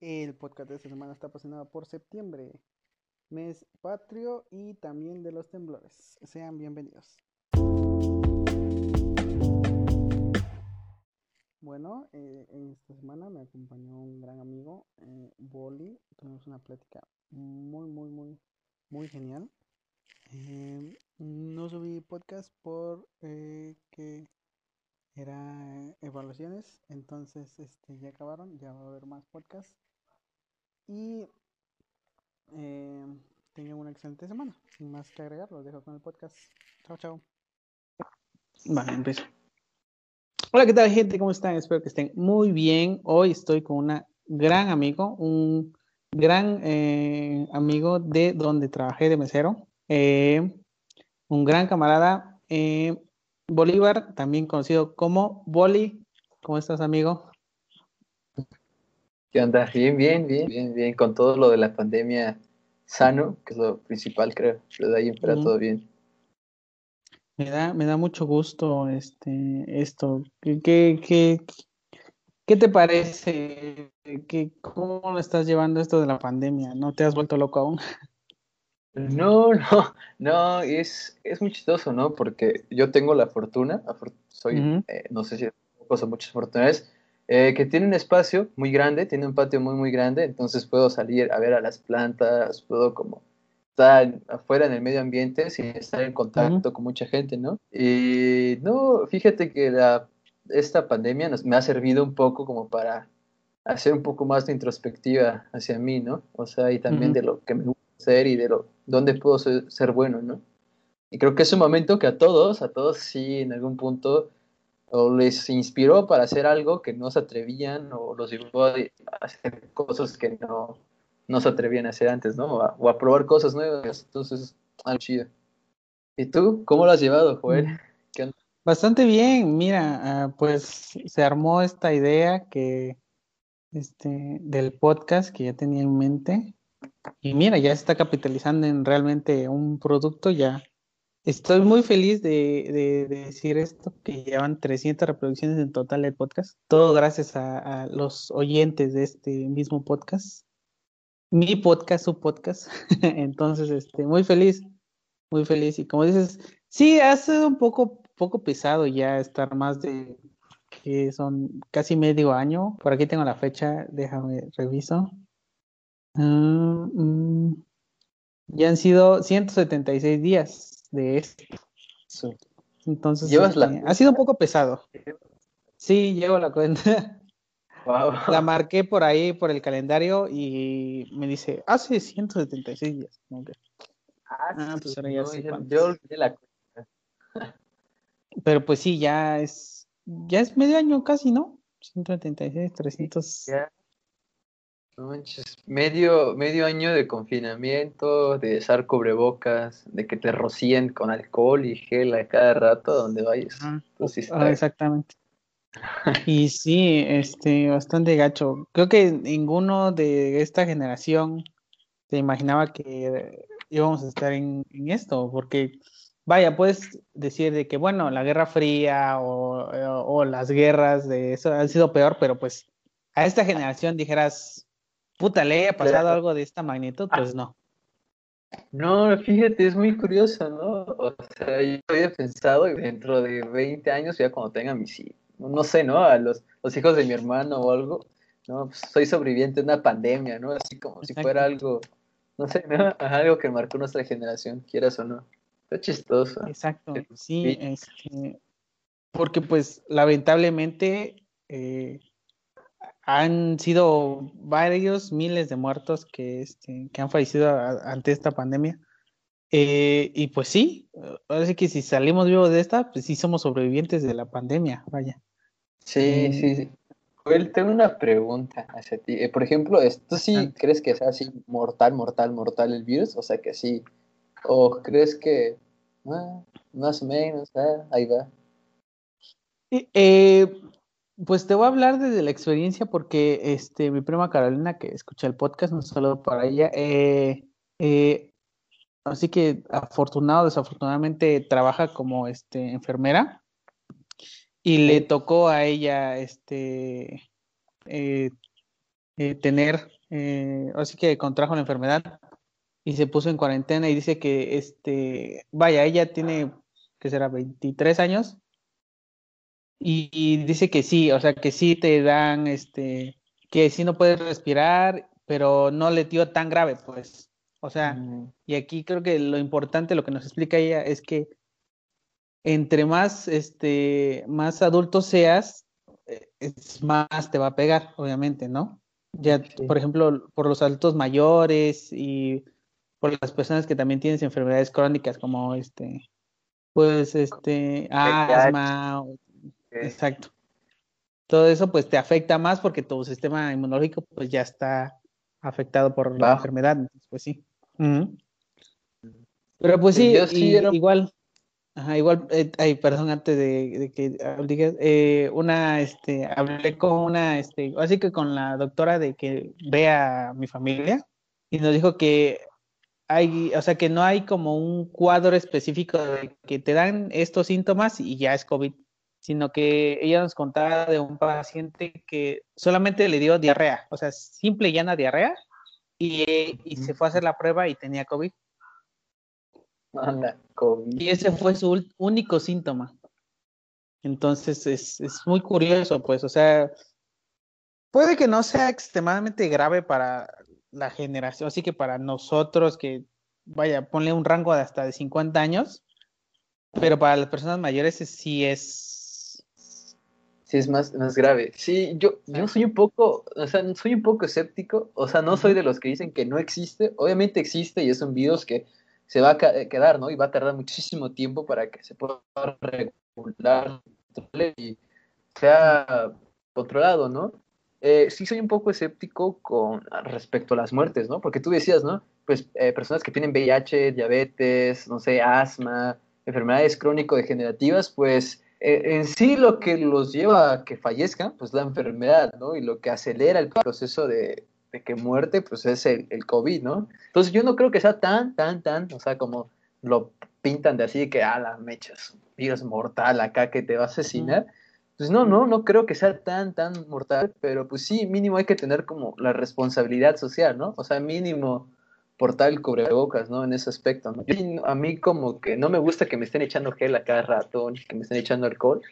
El podcast de esta semana está apasionado por septiembre, mes patrio y también de los temblores. Sean bienvenidos. Bueno, eh, en esta semana me acompañó un gran amigo, eh, Boli. Tuvimos una plática muy, muy, muy, muy genial. Eh, no subí podcast por eh, que era evaluaciones, entonces este ya acabaron, ya va a haber más podcasts y eh, tengan una excelente semana. Sin más que agregar, los dejo con el podcast. Chao, chao. Vale, empiezo. Hola, ¿qué tal, gente? ¿Cómo están? Espero que estén muy bien. Hoy estoy con una gran amigo, un gran eh, amigo de donde trabajé de mesero, eh, un gran camarada, Bolívar, también conocido como Boli. ¿Cómo estás, amigo? ¿Qué onda? Bien, bien, bien, bien, bien, con todo lo de la pandemia sano, que es lo principal, creo. Pero de ahí Ujú. todo bien. Me da, me da mucho gusto este, esto. ¿Qué, qué, qué, qué te parece? ¿Qué, ¿Cómo lo estás llevando esto de la pandemia? ¿No te has vuelto loco aún? No, no, no, es, es muy chistoso, ¿no? Porque yo tengo la fortuna, soy, eh, no sé si pocos o muchas fortunas, eh, que tiene un espacio muy grande, tiene un patio muy, muy grande, entonces puedo salir a ver a las plantas, puedo como estar afuera en el medio ambiente sin estar en contacto con mucha gente, ¿no? Y no, fíjate que la, esta pandemia nos, me ha servido un poco como para hacer un poco más de introspectiva hacia mí, ¿no? O sea, y también de lo que me gusta hacer y de lo dónde puedo ser, ser bueno, ¿no? Y creo que es un momento que a todos, a todos sí en algún punto o les inspiró para hacer algo que no se atrevían o los llevó a hacer cosas que no, no se atrevían a hacer antes, ¿no? O a, o a probar cosas nuevas. Entonces, algo chido. ¿Y tú? ¿Cómo lo has llevado, Joel? Mm. ¿Qué onda? Bastante bien, mira, ah, pues se armó esta idea que este del podcast que ya tenía en mente y mira, ya se está capitalizando en realmente un producto ya. Estoy muy feliz de, de- de decir esto, que llevan 300 reproducciones en total del podcast, todo gracias a, los oyentes de este mismo podcast, mi podcast, su podcast. Entonces, este, muy feliz, muy feliz. Y como dices, sí, ha sido un poco, poco pesado ya estar más de que son casi medio año. Por aquí tengo la fecha, déjame reviso. Mm, ya han sido 176 días de esto. Su- Entonces, ¿Llevas la este, ha sido un poco pesado. Sí, llevo la cuenta. Wow. La marqué por ahí, por el calendario, y me dice, hace 176 días. Como que, Ah, pues ahora ya No, sé yo, olvidé la cuenta. Pero pues sí, ya es, ya es medio año casi, ¿no? 176, 300. Ya. No manches, medio, medio año de confinamiento, de usar cubrebocas, de que te rocíen con alcohol y gel a cada rato donde vayas. Ah, sí ah, exactamente. Y sí, este, bastante gacho. Creo que ninguno de esta generación se imaginaba que íbamos a estar en, en esto, porque vaya, puedes decir de que, bueno, la Guerra Fría o, o- o las guerras de eso han sido peor, pero pues a esta generación dijeras, puta, le ha pasado Claro. algo de esta magnitud, pues no. No, fíjate, es muy curioso, ¿no? O sea, yo había pensado que dentro de 20 años, ya cuando tenga mis hijos, no sé, ¿no? A los, los hijos de mi hermano o algo, ¿no? Pues soy sobreviviente de una pandemia, ¿no? Así como si fuera algo, no sé, ¿no? Algo que marcó nuestra generación, quieras o no. Está chistoso. Exacto, Sí. sí, este, porque pues lamentablemente eh, han sido varios miles de muertos que, este, que han fallecido a- ante esta pandemia. Eh, y pues sí, ahora sí que si salimos vivos de esta, pues sí somos sobrevivientes de la pandemia, vaya. Sí, Mm. sí, sí. Joel, tengo una pregunta hacia ti. Eh, por ejemplo, ¿tú sí Adelante. crees que sea así mortal, mortal, mortal el virus? O sea, que sí. ¿O crees que ah, más o menos, ah, ahí va? Eh, eh, pues te voy a hablar desde la experiencia porque este, mi prima Carolina, que escucha el podcast, un saludo para ella, eh, eh, así que afortunado, desafortunadamente trabaja como este, enfermera y le tocó a ella este, eh, eh, tener, eh, así que contrajo la enfermedad y se puso en cuarentena y dice que, este, vaya, ella tiene, que será 23 años y, dice que sí, o sea, que sí te dan, este, que sí no puedes respirar, pero no le dio tan grave, pues. O sea, y aquí creo que lo importante, lo que nos explica ella es que entre más, este, más adulto seas, eh, es más te va a pegar, obviamente, ¿no? Ya, por ejemplo, por los adultos mayores y por las personas que también tienen enfermedades crónicas como este, pues, este, asma, Exacto. Todo eso pues te afecta más porque tu sistema inmunológico pues ya está afectado por la enfermedad, pues sí. Pero pues sí, igual, ajá, igual, eh, ay, perdón, antes de, que digas, eh, una, este, hablé con una, este, así que con la doctora de que vea a mi familia y nos dijo que hay, o sea, que no hay como un cuadro específico de que te dan estos síntomas y ya es COVID sino que ella nos contaba de un paciente que solamente le dio diarrea, o sea, simple y llana diarrea, y, se fue a hacer la prueba y tenía COVID. Anda, COVID. Y ese fue su único síntoma. Entonces es, es muy curioso, pues, o sea, puede que no sea extremadamente grave para la generación, así que para nosotros que, vaya, ponle un rango de hasta de 50 años, pero para las personas mayores sí es sí es más, más grave. Sí, yo, yo soy un poco, o sea, soy un poco escéptico, o sea, no soy de los que dicen que no existe, obviamente existe y es un virus que se va a quedar, ¿no? Y va a tardar muchísimo tiempo para que se pueda regular y sea controlado, ¿no? Eh, sí soy un poco escéptico con respecto a las muertes, ¿no? Porque tú decías, ¿no? Pues eh, personas que tienen VIH, diabetes, no sé, asma, enfermedades crónico-degenerativas, pues eh, en sí lo que los lleva a que fallezcan, pues la enfermedad, ¿no? Y lo que acelera el proceso de, que muerte, pues es el, el, COVID, ¿no? Entonces yo no creo que sea tan, tan, tan, o sea, como lo pintan de así, que, ah, la mecha es un virus mortal acá que te va a asesinar. Pues no, no, no creo que sea tan, tan mortal, pero pues sí, mínimo hay que tener como la responsabilidad social, ¿no? O sea, mínimo portar el cubrebocas, ¿no? En ese aspecto, ¿no? a mí como que no me gusta que me estén echando gel a cada rato, ni que me estén echando alcohol,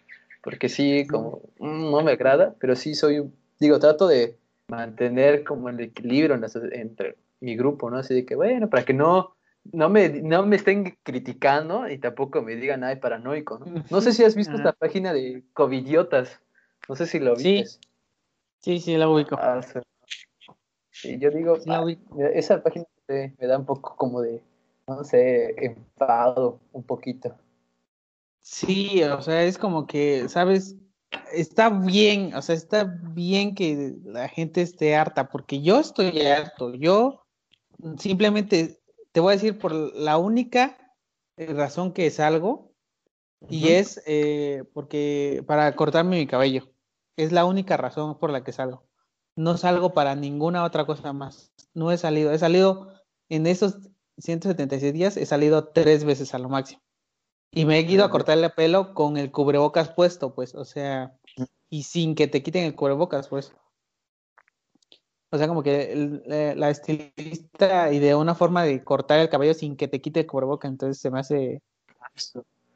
porque sí, como, mm, no me agrada, pero sí soy, digo, trato de mantener como el equilibrio entre mi grupo, ¿no? Así de que, bueno, para que no, no me, no me estén criticando y tampoco me digan, ay, paranoico, ¿no? No sé si has visto esta página de Covidiotas, no sé si lo viste. Sí, sí, sí, la ubico. Ah, sí. yo digo, ah, esa página me da un poco como de, no sé, enfado un poquito. Sí, o sea, es como que, ¿sabes? Está bien, o sea, está bien que la gente esté harta, porque yo estoy harto. Yo simplemente te voy a decir por la única razón que salgo, y es eh, porque para cortarme mi cabello. Es la única razón por la que salgo. No salgo para ninguna otra cosa más. No he salido. He salido en esos 176 días he salido tres veces a lo máximo. Y me he ido a cortarle el pelo con el cubrebocas puesto, pues, o sea, y sin que te quiten el cubrebocas, pues. O sea, como que eh, la estilista ideó una forma de cortar el cabello sin que te quite el cubrebocas, entonces se me hace...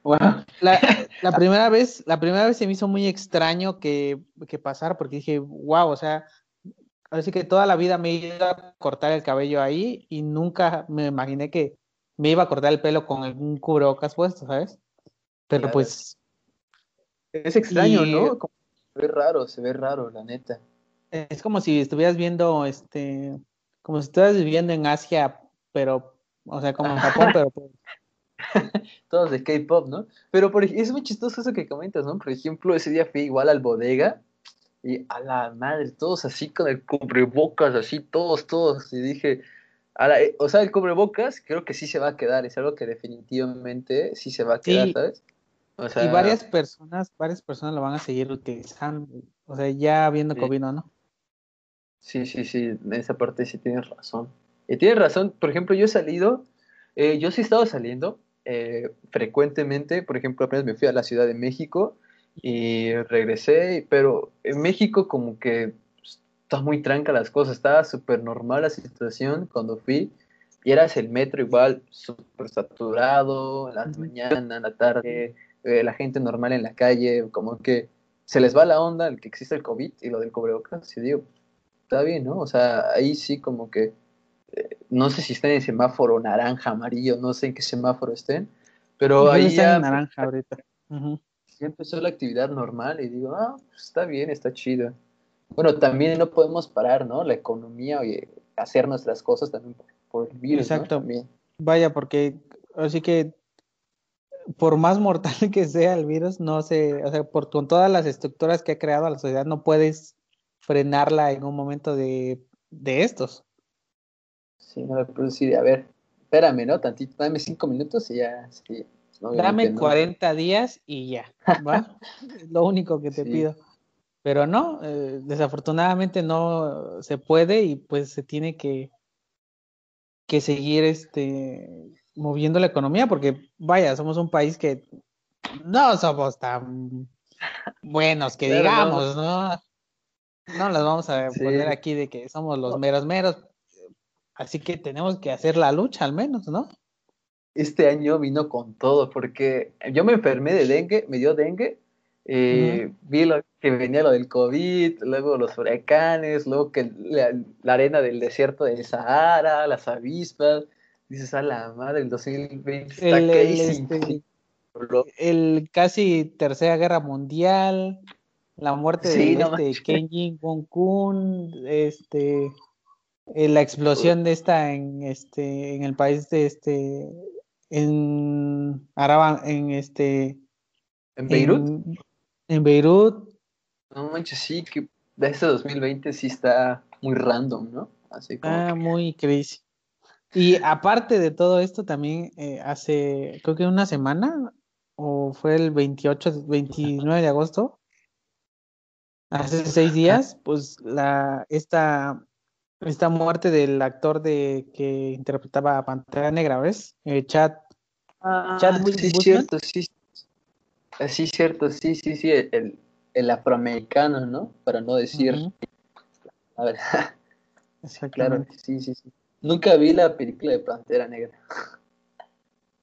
La, la, primera vez, la primera vez se me hizo muy extraño que, que pasar porque dije, wow, o sea, Así que toda la vida me iba a cortar el cabello ahí y nunca me imaginé que me iba a cortar el pelo con algún cubrebocas puesto, ¿sabes? Pero pues... Es extraño, ¿no? se ve raro, se ve raro, la neta. Es como si estuvieras viendo, este, como si estuvieras viviendo en Asia, pero, o sea, como en Japón, pero... Pues Todos de K-pop, ¿no? Pero por, es muy chistoso eso que comentas, ¿no? Por ejemplo, ese día fui igual al bodega y a la madre, todos así con el cubrebocas, así, todos, todos. Y dije, eh, o sea, el cubrebocas creo que sí se va a quedar, es algo que definitivamente sí se va a quedar, ¿sabes? y varias personas, varias personas lo van a seguir utilizando, o sea, ya viendo COVID, ¿no? Sí, sí, sí, en esa parte sí tienes razón. Y tienes razón, por ejemplo, yo he salido, eh, yo sí he estado saliendo eh, frecuentemente, por ejemplo, apenas me fui a la Ciudad de México y regresé, pero en México como que está muy tranca las cosas, estaba súper normal la situación cuando fui y eras el metro igual súper saturado, en la mañana, en la tarde, eh, la gente normal en la calle, como que se les va la onda el que existe el COVID y lo del cubrebocas, y digo, está bien, ¿no? O sea, ahí sí como que, eh, no sé si estén en semáforo naranja, amarillo, no sé en qué semáforo estén, pero ahí ya... En naranja ahorita. Sí empezó la actividad normal y digo, ah, pues está bien, está chido. Bueno, también no podemos parar, ¿no? La economía y hacer nuestras cosas también por, el virus. Exacto. Vaya, porque así que por más mortal que sea el virus, no se, o sea, por con todas las estructuras que ha creado la sociedad, no puedes frenarla en un momento de, de estos. Sí, no, pero sí, a ver, espérame, ¿no? Tantito, dame cinco minutos y ya. Sí, dame 40 días y ya, ¿va? Lo único que te pido. Pero no, eh, desafortunadamente no se puede y pues se tiene que, que seguir este moviendo la economía porque vaya, somos un país que no somos tan buenos que digamos, no. no. las vamos a poner aquí de que somos los meros meros. Así que tenemos que hacer la lucha al menos, ¿no? Este año vino con todo porque yo me enfermé de dengue, me dio dengue eh, Vi lo que venía lo del COVID, luego los huracanes, luego que la, arena del desierto de Sahara, las avispas. Dices, a la madre, el 2020 está el, este, el, casi tercera guerra mundial, la muerte de este, Kenji Kun, este, eh, la explosión de esta en este en el país de este en Araba en este en Beirut en Beirut. No manches, sí, que este 2020 sí está muy random, ¿no? Así como ah, muy crazy. Y aparte de todo esto, también eh, hace, creo que una semana, o fue el 28, 29 de agosto, hace seis días, pues la, esta, esta muerte del actor de que interpretaba a Pantera Negra, ¿ves? Eh, Chad. Ah, sí, cierto, sí, Sí, cierto, sí, sí, sí, el, el afroamericano, ¿no? Para no decir... A ver, claro, sí, sí, sí. Nunca vi la película de Pantera Negra.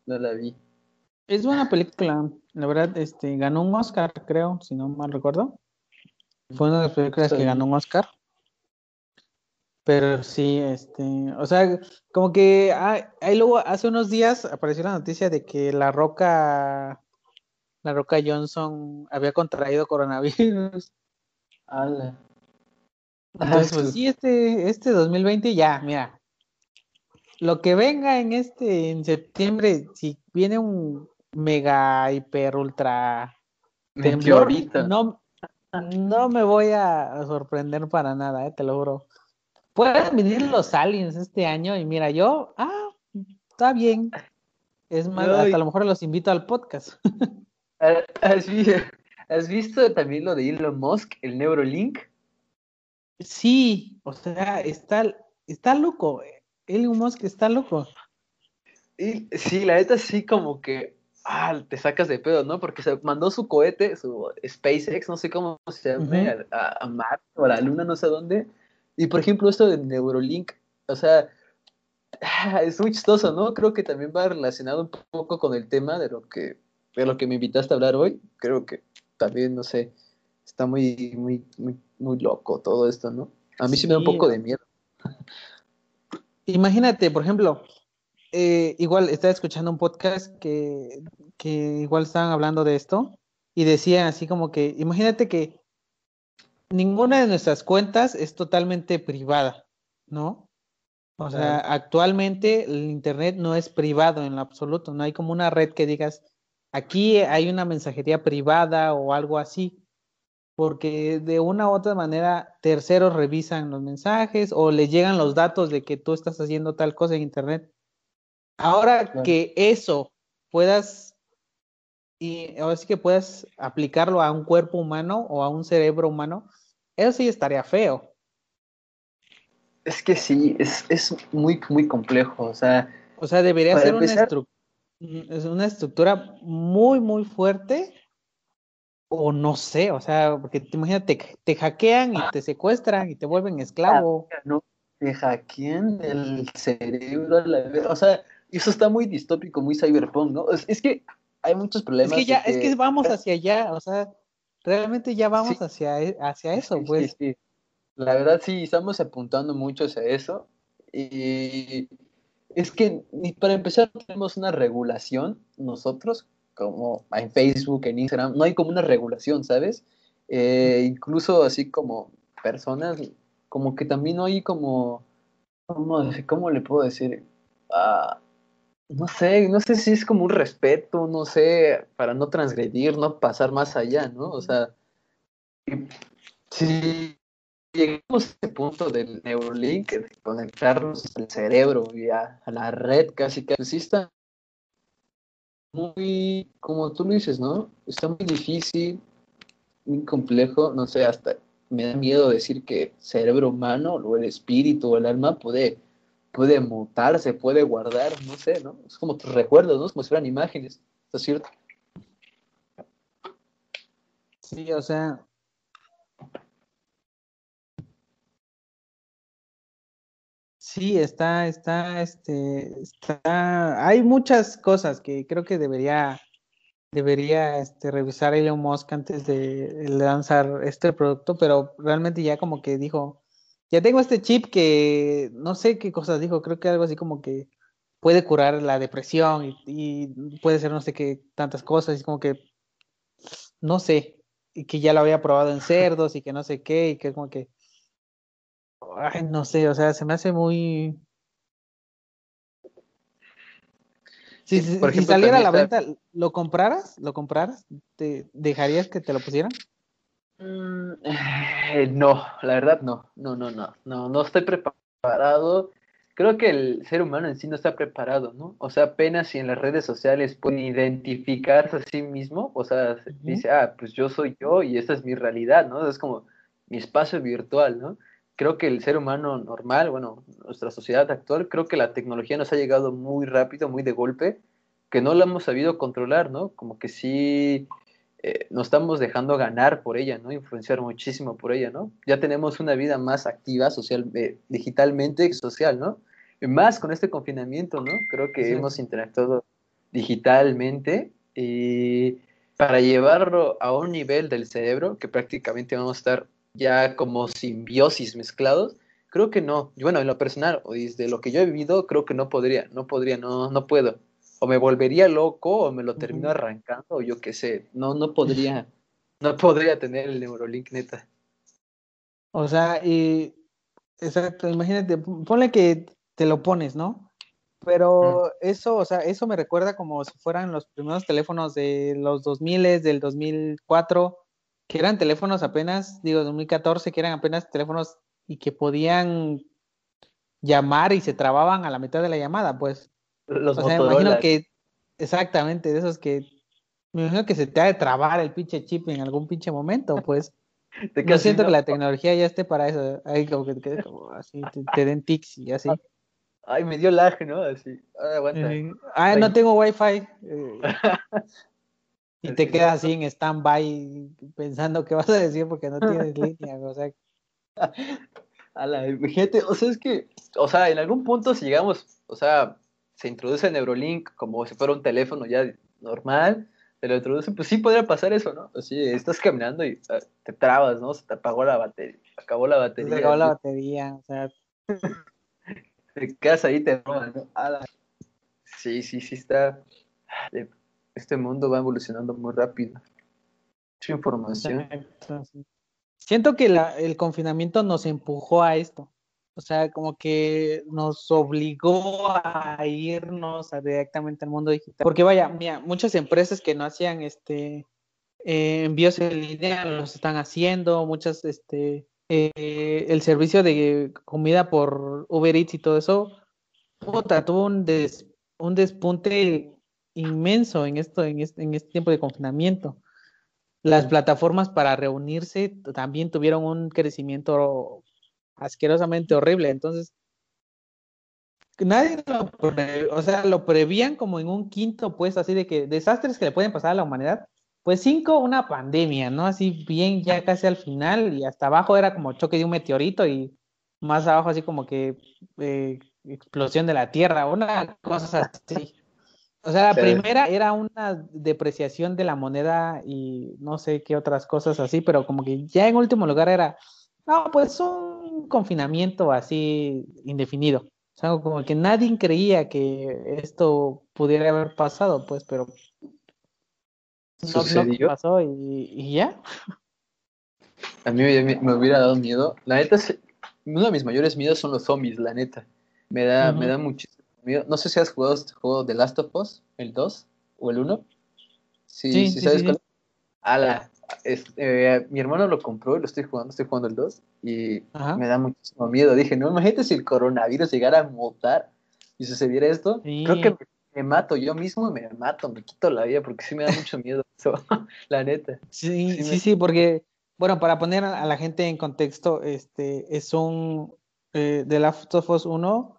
no la vi. Es buena película, la verdad, este, ganó un Oscar, creo, si no mal recuerdo. Fue una de las películas que ganó un Oscar. Pero sí, este, o sea, como que ahí luego hace unos días apareció la noticia de que La Roca la Roca Johnson había contraído coronavirus. Entonces, pues sí, este, este 2020 ya, mira. Lo que venga en este, en septiembre, si viene un mega, hiper, ultra temblor, no, no me voy a sorprender para nada, eh, te lo juro. Pueden venir los aliens este año y mira, yo, ah, está bien. Es más, hasta a lo mejor los invito al podcast. ¿Has, visto también lo de Elon Musk, el Neurolink? Sí, o sea, está, está loco. Elon Musk está loco. Y, sí, la neta sí como que ah, te sacas de pedo, ¿no? Porque se mandó su cohete, su SpaceX, no sé cómo se llama, a, Marte o a la Luna, no sé dónde. Y por ejemplo, esto de Neurolink, o sea, es muy chistoso, ¿no? Creo que también va relacionado un poco con el tema de lo que de lo que me invitaste a hablar hoy, creo que también, no sé, está muy, muy, muy, muy loco todo esto, ¿no? A mí sí, me da un poco de miedo. Imagínate, por ejemplo, eh, igual estaba escuchando un podcast que, que igual estaban hablando de esto y decían así como que, imagínate que ninguna de nuestras cuentas es totalmente privada, ¿no? O sea, actualmente el Internet no es privado en lo absoluto, no hay como una red que digas, Aquí hay una mensajería privada o algo así, porque de una u otra manera terceros revisan los mensajes o le llegan los datos de que tú estás haciendo tal cosa en Internet. Ahora que eso puedas, y ahora sí que puedas aplicarlo a un cuerpo humano o a un cerebro humano, eso sí estaría feo. Es que sí, es, es muy, muy complejo. O sea, o sea debería ser una estructura es una estructura muy, muy fuerte o no sé, o sea, porque te imagínate, te, te hackean y te secuestran y te vuelven esclavo. Ah, no, te hackean el cerebro, o sea, eso está muy distópico, muy cyberpunk, ¿no? Es, que hay muchos problemas. Es que ya, es que vamos hacia allá, o sea, realmente ya vamos hacia, e, hacia eso, pues. Sí, La verdad sí, estamos apuntando mucho hacia eso. Y es que ni para empezar tenemos una regulación nosotros, como en Facebook, en Instagram, no hay como una regulación, ¿sabes? Eh, incluso así como personas, como que también no hay como, ¿cómo, cómo le puedo decir? Ah, no sé, no sé si es como un respeto, no sé, para no transgredir, no pasar más allá, ¿no? O sea, si llegamos a ese punto del Neurolink, de conectarnos al cerebro y a, la red casi que sí está muy, como tú lo dices, ¿no? Está muy difícil, muy complejo, no sé, hasta me da miedo decir que cerebro humano o el espíritu o el alma puede puede mutarse, puede guardar, no sé, ¿no? Es como tus recuerdos, ¿no? Es como si fueran imágenes, ¿es cierto? Sí, o sea. Sí, está, está, este, está, hay muchas cosas que creo que debería, debería, este, revisar Elon Musk antes de lanzar este producto, pero realmente ya como que dijo, ya tengo este chip que no sé qué cosas dijo, creo que algo así como que puede curar la depresión y, puede ser no sé qué tantas cosas, y como que no sé, y que ya lo había probado en cerdos y que no sé qué, y que es como que, ay, no sé, o sea, se me hace muy... Si, si saliera a la venta, ¿lo compraras? ¿Lo compraras? ¿Te dejarías que te lo pusieran? Mm, eh, no, la verdad no, no, no, no, no, no estoy preparado. Creo que el ser humano en sí no está preparado, ¿no? O sea, apenas si en las redes sociales puede identificarse a sí mismo, o sea, dice, ah, pues yo soy yo y esta es mi realidad, ¿no? Es como mi espacio virtual, ¿no? Creo que el ser humano normal, bueno, nuestra sociedad actual, creo que la tecnología nos ha llegado muy rápido, muy de golpe, que no la hemos sabido controlar, ¿no? Como que sí eh, nos estamos dejando ganar por ella, ¿no? Influenciar muchísimo por ella, ¿no? Ya tenemos una vida más activa social, eh, digitalmente y social, ¿no? Y más con este confinamiento, ¿no? Creo que hemos interactuado digitalmente y para llevarlo a un nivel del cerebro que prácticamente vamos a estar ya como simbiosis mezclados, creo que no. Bueno, en lo personal, o desde lo que yo he vivido, creo que no podría, no podría, no, no puedo o me volvería loco o me lo termino arrancando o yo qué sé, no, no podría, no podría tener el Neurolink neta. O sea, y exacto, imagínate, ponle que te lo pones, ¿no? Pero eso, o sea, eso me recuerda como si fueran los primeros teléfonos de los 2000, del 2004, que eran teléfonos apenas, digo, 2014, que eran apenas teléfonos y que podían llamar y se trababan a la mitad de la llamada, pues. Los o sea, me imagino que, exactamente, de esos que, me imagino que se te ha de trabar el pinche chip en algún pinche momento, pues. no siento que la tecnología ya esté para eso. Ahí como que te como así, te, den tics y así. Ay, me dio lag, ¿no? Así. Ay, aguanta. ah, no tengo wifi. Eh, y te quedas así en stand-by pensando qué vas a decir porque no tienes línea, o sea. A la gente, o sea, es que, o sea, en algún punto si llegamos, o sea, se introduce Neurolink como si fuera un teléfono ya normal, se lo introduce, pues sí podría pasar eso, ¿no? Así, estás caminando y ah, te trabas, ¿no? Se te apagó la batería, acabó la batería. Se acabó la batería, o sea. te quedas ahí, te roban, ¿no? Sí, sí, sí está. Este mundo va evolucionando muy rápido. Mucha información. Siento que la, el confinamiento nos empujó a esto. O sea, como que nos obligó a irnos directamente al mundo digital. Porque vaya, mira, muchas empresas que no hacían este eh, envíos en línea los están haciendo, muchas, este, eh, el servicio de comida por Uber Eats y todo eso, puta, tuvo un, un despunte inmenso en esto, en este, en este tiempo de confinamiento. Las plataformas para reunirse también tuvieron un crecimiento asquerosamente horrible. Entonces, nadie lo, o sea, lo prevían como en un quinto, pues, así de que desastres que le pueden pasar a la humanidad, pues cinco, una pandemia, ¿no? Así bien ya casi al final y hasta abajo era como choque de un meteorito y más abajo así como que eh, explosión de la Tierra, una cosa así. O sea, la primera era una depreciación de la moneda y no sé qué otras cosas así, pero como que ya en último lugar era, no, pues un confinamiento así indefinido. O sea, como que nadie creía que esto pudiera haber pasado, pues, pero ¿Sucedió? pasó y, ya. A mí me, hubiera dado miedo. La neta, uno de mis mayores miedos son los zombies, la neta. Me da, me da muchísimo miedo. No sé si has jugado este juego de Last of Us, el 2 o el 1. Sí, sí, sabes cuál. Ala, eh, mi hermano lo compró y lo estoy jugando, estoy jugando el 2 y me da muchísimo miedo. Dije, no, imagínate si el coronavirus llegara a mutar y sucediera esto. Creo que me, mato yo mismo, me mato, me quito la vida porque sí me da mucho miedo eso, la neta. Sí, sí, sí, porque, bueno, para poner a la gente en contexto, este es un eh, The Last of Us 1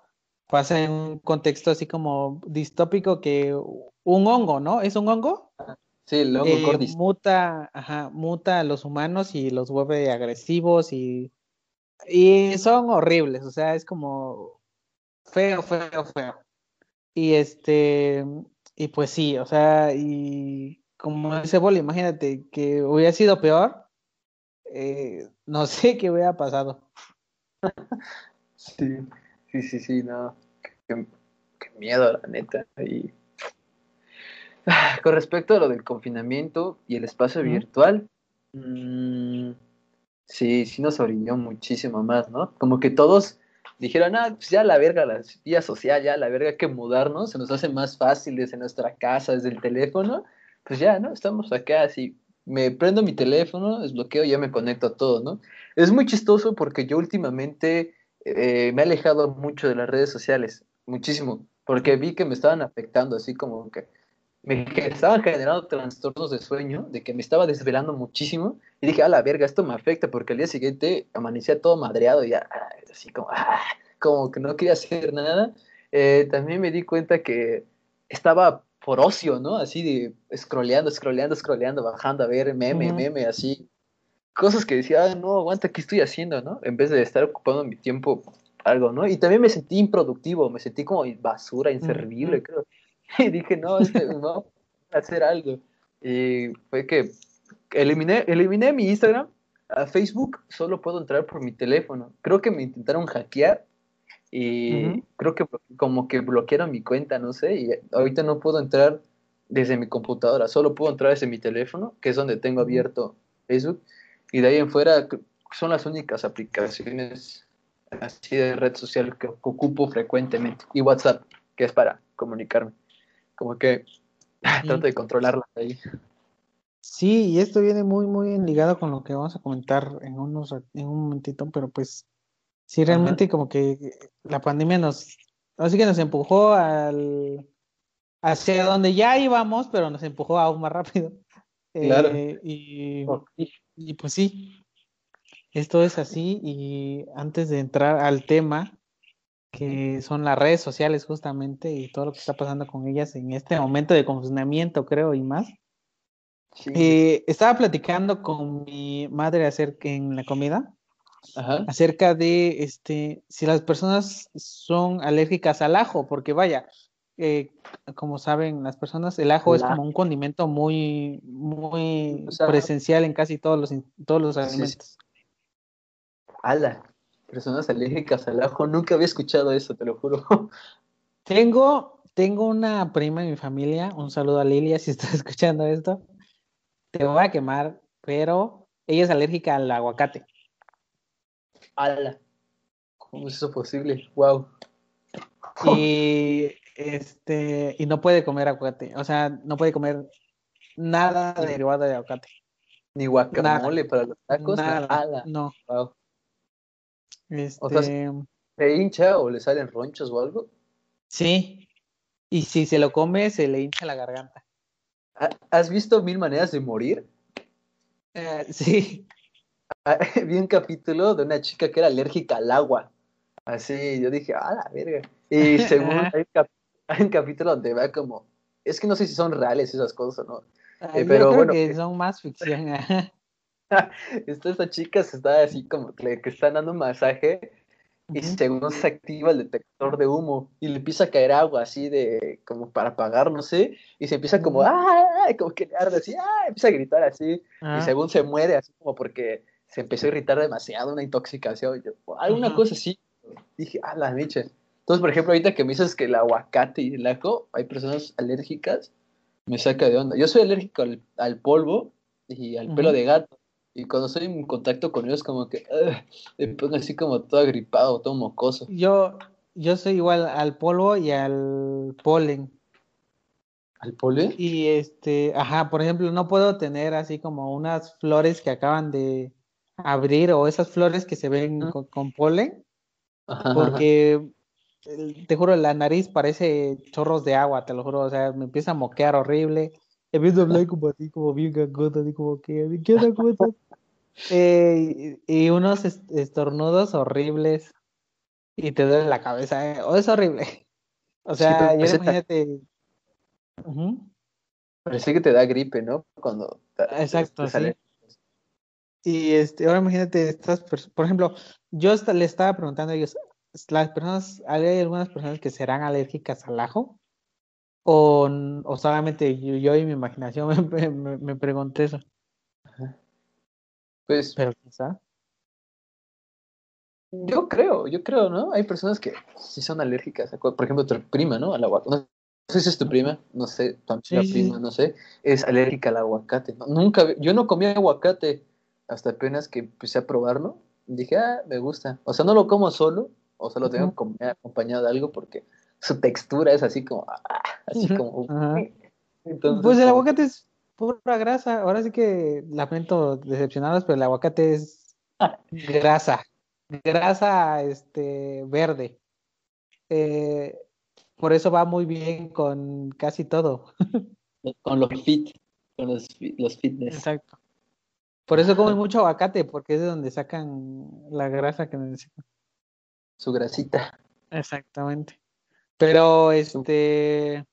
pasa en un contexto así como distópico que un hongo, ¿no? ¿Es un hongo? Sí, el hongo eh, Muta, ajá, muta a los humanos y los vuelve agresivos y, y son horribles, o sea, es como feo, feo, feo. Y este, y pues sí, o sea, y como ese bol, imagínate que hubiera sido peor, eh, no sé qué hubiera pasado. Sí, sí, sí, sí, no. Qué, miedo, la neta. Y Con respecto a lo del confinamiento y el espacio virtual, mmm, sí, sí nos orilló muchísimo más, ¿no? Como que todos dijeron, ah, pues ya la verga, la vía social, ya la verga, hay que mudarnos, se nos hace más fácil desde nuestra casa, desde el teléfono, pues ya, ¿no? Estamos acá, así, me prendo mi teléfono, desbloqueo, ya me conecto a todo, ¿no? Es muy chistoso porque yo últimamente eh, me he alejado mucho de las redes sociales, muchísimo, porque vi que me estaban afectando, así como que me estaban generando trastornos de sueño, de que me estaba desvelando muchísimo, y dije, a la verga, esto me afecta, porque al día siguiente amanecía todo madreado, y ya, así como, ah, como que no quería hacer nada. Eh, también me di cuenta que estaba por ocio, ¿no? Así de scrolleando, scrolleando, scrolleando, bajando a ver meme, meme, así. Cosas que decía, ah, no, aguanta, ¿qué estoy haciendo, no? En vez de estar ocupando mi tiempo algo, ¿no? Y también me sentí improductivo, me sentí como basura, inservible, creo. y dije, no, este, no, hacer algo. Y fue que eliminé, eliminé mi Instagram. A Facebook solo puedo entrar por mi teléfono. Creo que me intentaron hackear y creo que como que bloquearon mi cuenta, no sé, y ahorita no puedo entrar desde mi computadora, solo puedo entrar desde mi teléfono, que es donde tengo abierto Facebook, y de ahí en fuera son las únicas aplicaciones así de red social que ocupo frecuentemente, y WhatsApp, que es para comunicarme como que trato de controlarla ahí. Sí, y esto viene muy, muy ligado con lo que vamos a comentar en, unos, en un momentito, pero pues sí, realmente como que la pandemia nos, así que nos empujó al, hacia donde ya íbamos, pero nos empujó aún más rápido. Claro. Eh, y, y pues sí, esto es así y antes de entrar al tema, que son las redes sociales justamente y todo lo que está pasando con ellas en este momento de confinamiento, creo, y más. Eh, estaba platicando con mi madre acerca en la comida acerca de este si las personas son alérgicas al ajo, porque vaya, eh, como saben las personas, el ajo es como un condimento muy, muy presencial en casi todos los todos los alimentos. Ala personas alérgicas al ajo. Nunca había escuchado eso, te lo juro. Tengo, tengo una prima en mi familia. Un saludo a Lilia si estás escuchando esto. Te voy a quemar, pero ella es alérgica al aguacate. ¡Hala! ¿Cómo es eso posible? ¡Wow! Y este y no puede comer aguacate, o sea, no puede comer nada derivado de aguacate. Ni guacamole para los tacos. Nada, no. Wow. Este... ¿Se hincha o le salen ronchos o algo? Sí. Y si se lo come, se le hincha la garganta. ¿Has visto Mil Maneras de Morir? Eh, sí. Ah, vi un capítulo de una chica que era alérgica al agua. Así, yo dije, ah, la verga. Y según hay, un capítulo donde va como, es que no sé si son reales esas cosas o no, Eh, pero creo bueno, que son más ficción. esta, esta chica se está así como que, que están dando un masaje y según se activa el detector de humo y le empieza a caer agua así de como para apagar, no sé, y se empieza como, ¡ah! como que le arde así, ¡ah! empieza a gritar así, y ah. según se muere así como porque se empezó a irritar demasiado, una intoxicación, alguna cosa así. Dije, ah, la miche. Entonces, por ejemplo, ahorita que me dices que el aguacate y el ajo, hay personas alérgicas, me saca de onda. Yo soy alérgico al, polvo y al pelo de gato. Y cuando estoy en contacto con ellos, como que me pongo así como todo agripado, todo mocoso. Yo, yo soy igual al polvo y al polen. ¿Al polen? Y este, ajá, por ejemplo, no puedo tener así como unas flores que acaban de abrir o esas flores que se ven con, polen. porque te juro, la nariz parece chorros de agua, te lo juro, o sea, me empieza a moquear horrible empiezo a hablar como así, como bien gangota, así como que, ¿qué onda, cómo eh, y, unos estornudos horribles y te duele la cabeza, ¿eh? o es horrible. O sea, yo imagínate. Parece que te da gripe, ¿no? Cuando Exacto, sí. Y este, ahora imagínate estas por ejemplo, yo le estaba preguntando a ellos, las personas, hay algunas personas que serán alérgicas al ajo. O, o solamente yo, y mi imaginación me, me, pregunté eso. Pues. Pero quizá. Yo creo, yo creo, ¿no? Hay personas que sí son alérgicas. Por ejemplo, tu prima, ¿no? Al aguacate. No sé si es tu prima, no sé, tu prima, no sé. Es alérgica al aguacate. Nunca, yo no comía aguacate hasta apenas que empecé a probarlo. Dije, ah, me gusta. O sea, no lo como solo, o sea, lo tengo acompañado de algo porque su textura es así como, ah, así como. pues el aguacate es pura grasa. Ahora sí que lamento decepcionados, pero el aguacate es grasa, grasa este verde. Eh, por eso va muy bien con casi todo. con los fit, con los, los fitness. Exacto. Por eso comen mucho aguacate, porque es de donde sacan la grasa que necesitan. Su grasita. Exactamente. Pero este,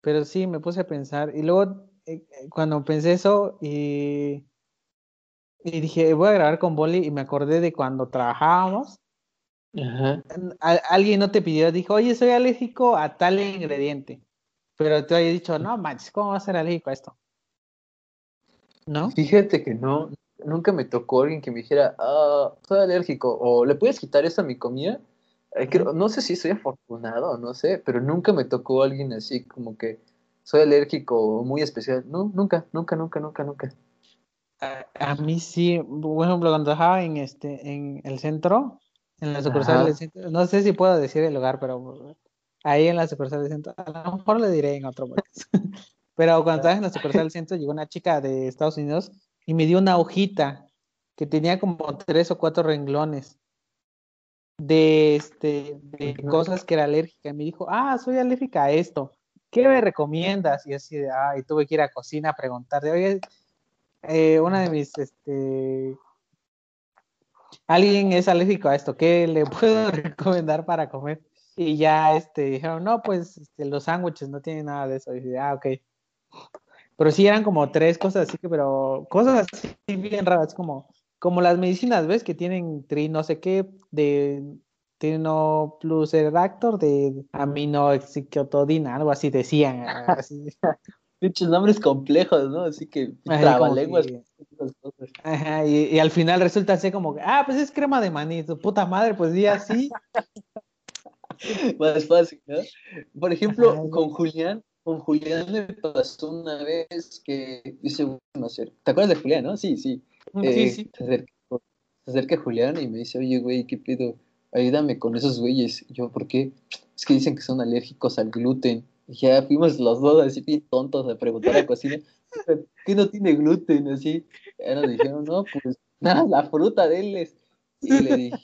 pero sí, me puse a pensar. Y luego, eh, eh, cuando pensé eso, y, y dije, voy a grabar con Boli, y me acordé de cuando trabajábamos. alguien no te pidió, dijo, oye, soy alérgico a tal ingrediente. Pero te había dicho, no manches, ¿cómo vas a ser alérgico a esto? ¿No? Fíjate que no, nunca me tocó alguien que me dijera, ah, soy alérgico, o le puedes quitar esto a mi comida. Eh, no sé si soy afortunado, no sé, pero nunca me tocó alguien así como que soy alérgico muy especial. No, nunca, nunca, nunca, nunca, nunca. A, mí sí, por ejemplo, cuando trabajaba en este, en el centro, en la sucursal del centro, no sé si puedo decir el lugar, pero ahí en la sucursal del centro, a lo mejor le diré en otro momento. pero cuando estaba en la sucursal del centro, llegó una chica de Estados Unidos y me dio una hojita que tenía como tres o cuatro renglones de, este, de cosas que era alérgica. Y me dijo, ah, soy alérgica a esto. ¿Qué me recomiendas? Y así, ah, y tuve que ir a cocina a preguntarle, oye, eh, una de mis, este, alguien es alérgico a esto, ¿qué le puedo recomendar para comer? Y ya, este, dijeron, no, pues, este, los sándwiches no tienen nada de eso. Y dije, ah, ok. Pero sí eran como tres cosas así que, pero cosas así bien raras, como como las medicinas, ¿ves? Que tienen tri no sé qué de trino plus redactor de aminoexicotodina, algo así decían. Así. Muchos nombres complejos, ¿no? Así que trabalenguas. Ajá, y, y, al final resulta ser como, ah, pues es crema de maní, tu puta madre, pues di así. Más fácil, ¿no? Por ejemplo, con Julián, con Julián me pasó una vez que dice, ¿te acuerdas de Julián, no? Sí, sí. Eh, se, acerca, Julián y me dice, oye, güey, ¿qué pido? Ayúdame con esos güeyes. yo, ¿por qué? Es que dicen que son alérgicos al gluten. Y ya fuimos los dos así bien tontos a preguntar a la cocina, ¿qué no tiene gluten? Así. Ya nos dijeron, no, pues nada, la fruta de él. Y le dije,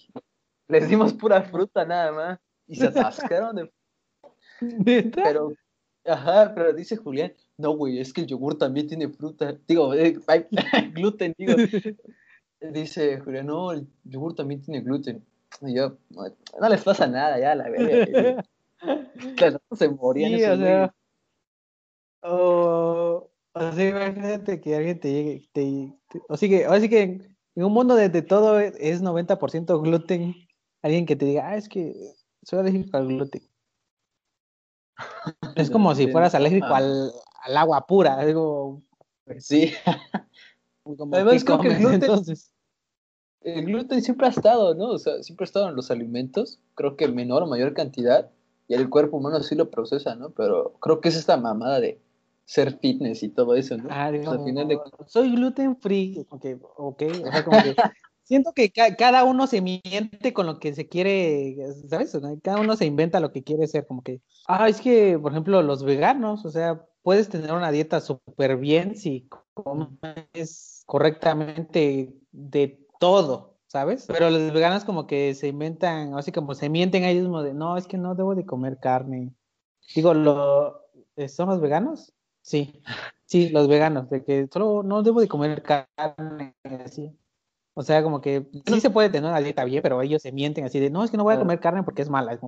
les dimos pura fruta nada más. Y se atascaron de... Pero, ajá, pero dice Julián, no, güey, es que el yogur también tiene fruta. Digo, eh, hay gluten, digo. Dice Julián, no, el yogur también tiene gluten. Y yo, no, les pasa nada, ya, la verga. se morían. Sí, o sea, o, O sea, imagínate que alguien te llegue, te, o sea que, o sea que en un mundo donde todo es 90% gluten, alguien que te diga, ah, es que soy alérgico al gluten. Es como si fueras alérgico al, al agua pura, algo. Sí. Como Además, ¿qué creo que el gluten- entonces. El gluten siempre ha estado, ¿no? O sea, siempre ha estado en los alimentos, creo que en menor o mayor cantidad, y el cuerpo humano sí lo procesa, ¿no? Pero creo que es esta mamada de ser fitness y todo eso, ¿no? Ah, Pues, digo, al final de soy gluten free, okay, ok, o sea, como que siento que ca- cada uno se miente con lo que se quiere, ¿sabes? O sea, Cada uno se inventa lo que quiere ser, como que, ah, es que, por ejemplo, los veganos, o sea, puedes tener una dieta súper bien si comes correctamente de todo, ¿sabes? Pero los veganos como que se inventan, así como se mienten a ellos mismos de, no, es que no debo de comer carne. Digo, lo, ¿son los veganos? Sí, sí, los veganos, de que solo no debo de comer carne, así. O sea, como que sí se puede tener una dieta bien, pero ellos se mienten así de, no, es que no voy a comer carne porque es mala.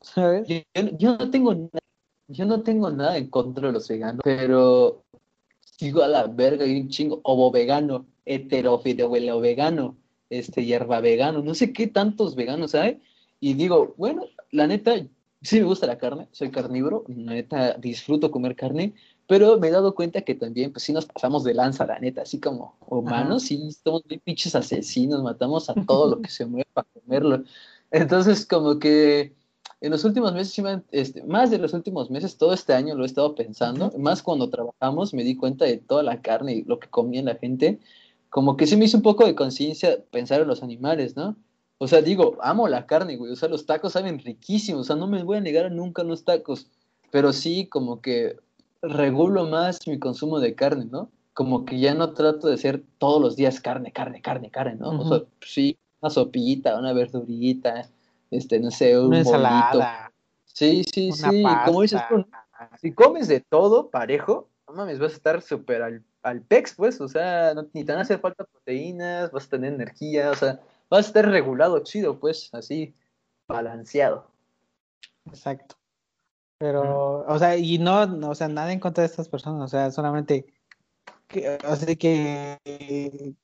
¿Sabes? Yo, yo no tengo na- yo no tengo nada en contra de los veganos, pero sigo a la verga y un chingo ovo vegano, heterofideo vegano, este hierba vegano, no sé qué tantos veganos hay y digo, bueno, la neta sí me gusta la carne, soy carnívoro, la neta disfruto comer carne, pero me he dado cuenta que también pues sí nos pasamos de lanza, la neta, así como humanos, sí somos muy pinches asesinos, matamos a todo lo que se mueve para comerlo. Entonces, como que en los últimos meses, este, más de los últimos meses, todo este año lo he estado pensando, más cuando trabajamos me di cuenta de toda la carne y lo que comía la gente, como que sí me hizo un poco de conciencia pensar en los animales, ¿no? O sea, digo, amo la carne, güey, o sea, los tacos saben riquísimos, o sea, no me voy a negar nunca los tacos, pero sí como que regulo más mi consumo de carne, ¿no? Como que ya no trato de ser todos los días carne, carne, carne, carne, ¿no? O sea, sí, una sopita, una verdurita, este, no sé, un Una ensalada, Sí, sí, una sí, como dices pasta. si comes de todo parejo, no mames, vas a estar súper al, al pex, pues, o sea, no- ni te van a hacer falta proteínas, vas a tener energía, o sea, vas a estar regulado chido, pues, así, balanceado. Exacto. Pero, o sea, y no, no, o sea, nada en contra de estas personas, o sea, solamente, que, o sea, que,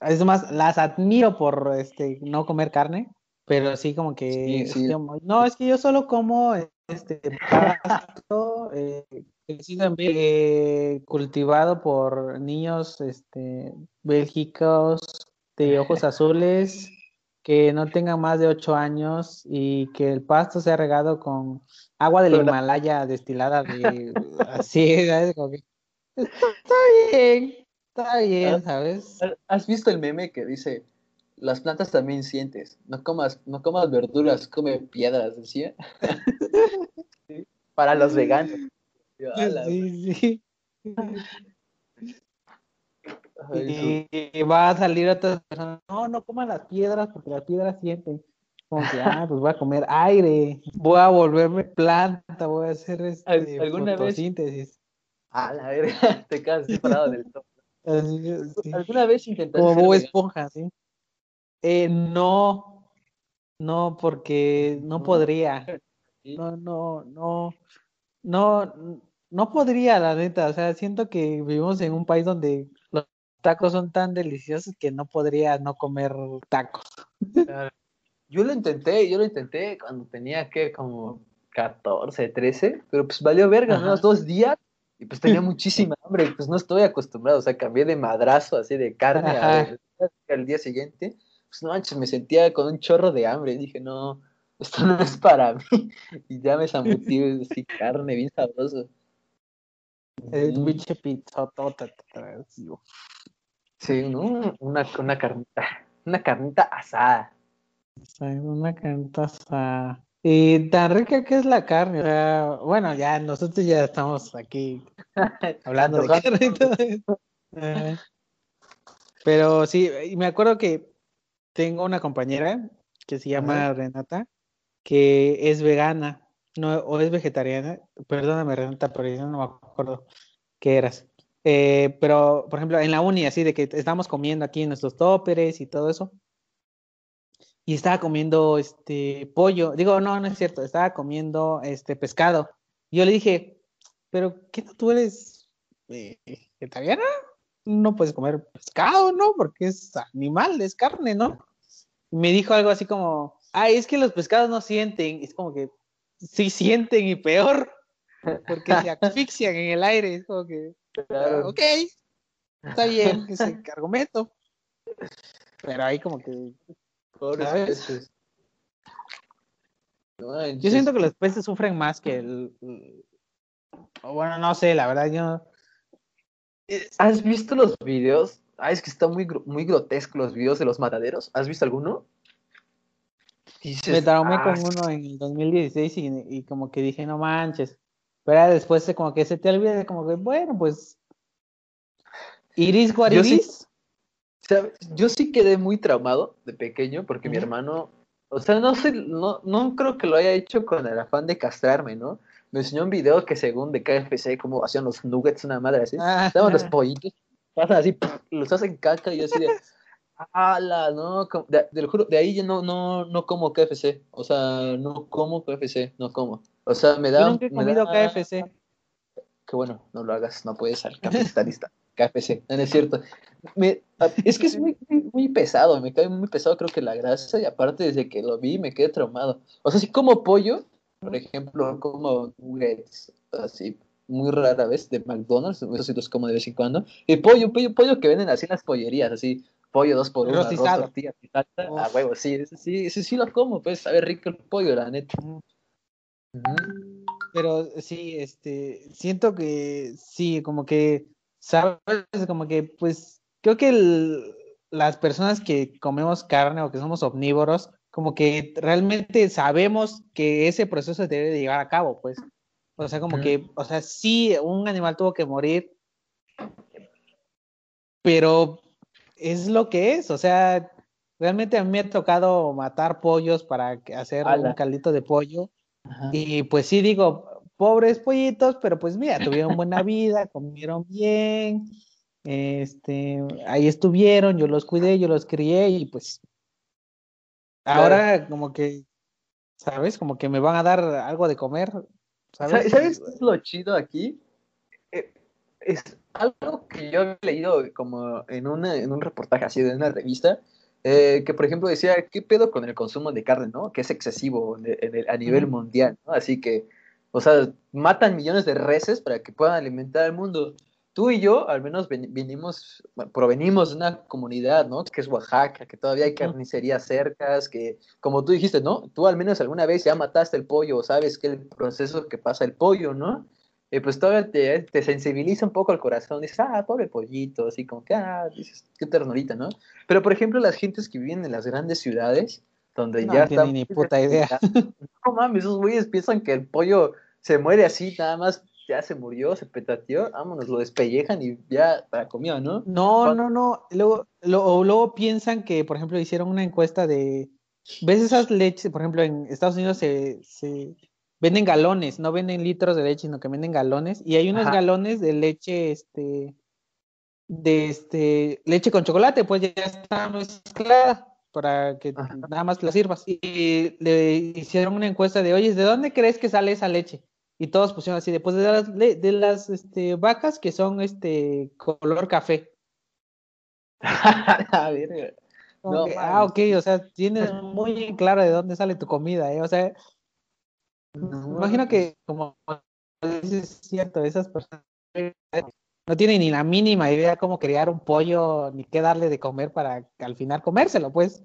es más, las admiro por, este, no comer carne, pero sí como que, Sí, sí. yo- no, es que yo solo como, este, pasto, eh, eh, cultivado por niños, este, bélgicos, de ojos azules, que no tengan más de ocho años y que el pasto sea regado con agua del Himalaya destilada de así, ¿sabes? Como que, está bien, está bien, Ah, ¿sabes? ¿Has visto el meme que dice, las plantas también sientes, no comas, no comas verduras, come piedras, decía? Sí, Para los veganos. Yo, "A la Sí, sí. Ay, Y va a salir otras personas, no, no coman las piedras porque las piedras sienten. Como que, ah, pues voy a comer aire, voy a volverme planta, voy a hacer este, ¿alguna vez- fotosíntesis. A la verga, te quedas así parado del todo. ¿Alguna vez intentaste Como ser vegano? Esponja, ¿sí? Eh, no, no, porque no podría. No, no, no, no, no podría, la neta. O sea, siento que vivimos en un país donde los tacos son tan deliciosos que no podría no comer tacos. Yo lo intenté, yo lo intenté cuando tenía que como 14, 13, pero pues valió verga. Los dos días y pues tenía muchísima hambre y pues no estoy acostumbrado, o sea, cambié de madrazo así de carne al día siguiente, pues no manches, me sentía con un chorro de hambre dije, no, esto no es para mí y ya me zambuté así carne bien sabroso. El pinche pizzotota. Sí, ¿no? Una, una carnita, una carnita asada. Una carnitaza. Y tan rica que es la carne. O sea, bueno, ya nosotros ya estamos aquí hablando de carne y todo eso. Ajá. Pero sí, y me acuerdo que tengo una compañera que se llama Renata, que es vegana, no, o es vegetariana. Perdóname, Renata, pero yo no me acuerdo qué eras. Eh, pero, por ejemplo, en la uni, así de que estamos comiendo aquí en nuestros tóperes y todo eso. Y estaba comiendo este pollo. Digo, no, no es cierto, estaba comiendo este pescado. Yo le dije, pero ¿qué no tú eres eh, vegetariana? No puedes comer pescado, ¿no? Porque es animal, es carne, ¿no? Y me dijo algo así como, ay, es que los pescados no sienten, es como que sí sienten y peor, porque se asfixian en el aire, es como que, Claro. ok, está bien ese argumento, pero ahí como que ¿Sabes? peces. No Yo siento que los peces sufren más que el. bueno, no sé, la verdad, yo. ¿Has visto los videos? Ah, es que están muy, muy grotescos los videos de los mataderos. ¿Has visto alguno? Dices, Me traumé "Ah, con uno en el 2016 y, y como que dije, no manches. Pero después se- como que se te olvida, como que, bueno, pues. Iris Yo sí- Guariris. Yo sí quedé muy traumado de pequeño porque mi hermano, o sea, no sé, no, no creo que lo haya hecho con el afán de castrarme, ¿no? Me enseñó un video que según de KFC, cómo hacían los nuggets, una madre así. Ah, Estaban los pollitos, pasan así, los hacen caca y yo así de, ala, no, de, te lo juro, de ahí yo no, no, no como KFC, o sea, no como KFC, no como, o sea, me da, yo nunca he me comido da- KFC. que bueno, no lo hagas, no puedes ser capitalista, KFC, no, no es cierto, Me- es que es muy, muy, muy pesado, me cae muy pesado creo que la grasa y aparte desde que lo vi me quedé traumado, o sea, si como pollo, por ejemplo, como nuggets, así, muy rara vez de McDonald's, eso sí los como de vez en cuando. Y pollo, pollo, pollo que venden así en las pollerías, así, pollo dos por uno, arroz, y salsa. A huevo, sí, ese sí, ese sí lo como, pues, sabe rico el pollo, la neta. Pero sí, este, siento que sí, como que, sabes, como que, pues, creo que el- las personas que comemos carne o que somos omnívoros, como que realmente sabemos que ese proceso se debe de llevar a cabo, pues. O sea, como que, o sea, sí, un animal tuvo que morir, pero es lo que es, o sea, realmente a mí me ha tocado matar pollos para hacer Ala. un caldito de pollo. Ajá. Y pues sí digo, pobres pollitos, pero pues mira, tuvieron buena vida, comieron bien, este, ahí estuvieron, yo los cuidé, yo los crié y pues Claro. ahora como que, ¿sabes? Como que me van a dar algo de comer, ¿sabes? ¿Sabes, ¿Sabes qué es lo chido aquí? Eh, Es algo que yo he leído como en, una, en un reportaje así de una revista, eh, que por ejemplo decía, ¿qué pedo con el consumo de carne, no? Que es excesivo en el- en el- a nivel mundial, ¿no? Así que, o sea, matan millones de reses para que puedan alimentar al mundo. Tú y yo, al menos, ven- vinimos, provenimos de una comunidad, ¿no? Que es Oaxaca, que todavía hay carnicerías cercas, que, como tú dijiste, ¿no? Tú al menos alguna vez ya mataste el pollo, o sabes que el proceso que pasa el pollo, ¿no? Eh, pues todavía te, te sensibiliza un poco el corazón, dices, ah, pobre pollito, así como que, ah, dices, qué ternurita, ¿no? Pero, por ejemplo, las gentes que viven en las grandes ciudades, donde No ya tienen está ni puta idea. No mames, esos güeyes piensan que el pollo se muere así, nada más ya se murió, se petateó, vámonos, lo despellejan y ya para comió, ¿no? No, no, no. Luego, lo- luego piensan que, por ejemplo, hicieron una encuesta de. ¿Ves esas leches? Por ejemplo, en Estados Unidos se, se venden galones, no venden litros de leche, sino que venden galones. Y hay unos Ajá. galones de leche, este, de este, leche con chocolate, pues ya está mezclada para que Ajá. nada más la sirvas. Y le hicieron una encuesta de, oye, ¿de dónde crees que sale esa leche? Y todos pusieron así, después de las, de las este, vacas que son este color café. A ver, No que, ah, ok, o sea, tienes muy claro de dónde sale tu comida, ¿eh? O sea, no, imagino que, como es cierto, esas personas no tienen ni la mínima idea cómo criar un pollo, ni qué darle de comer para al final comérselo, pues.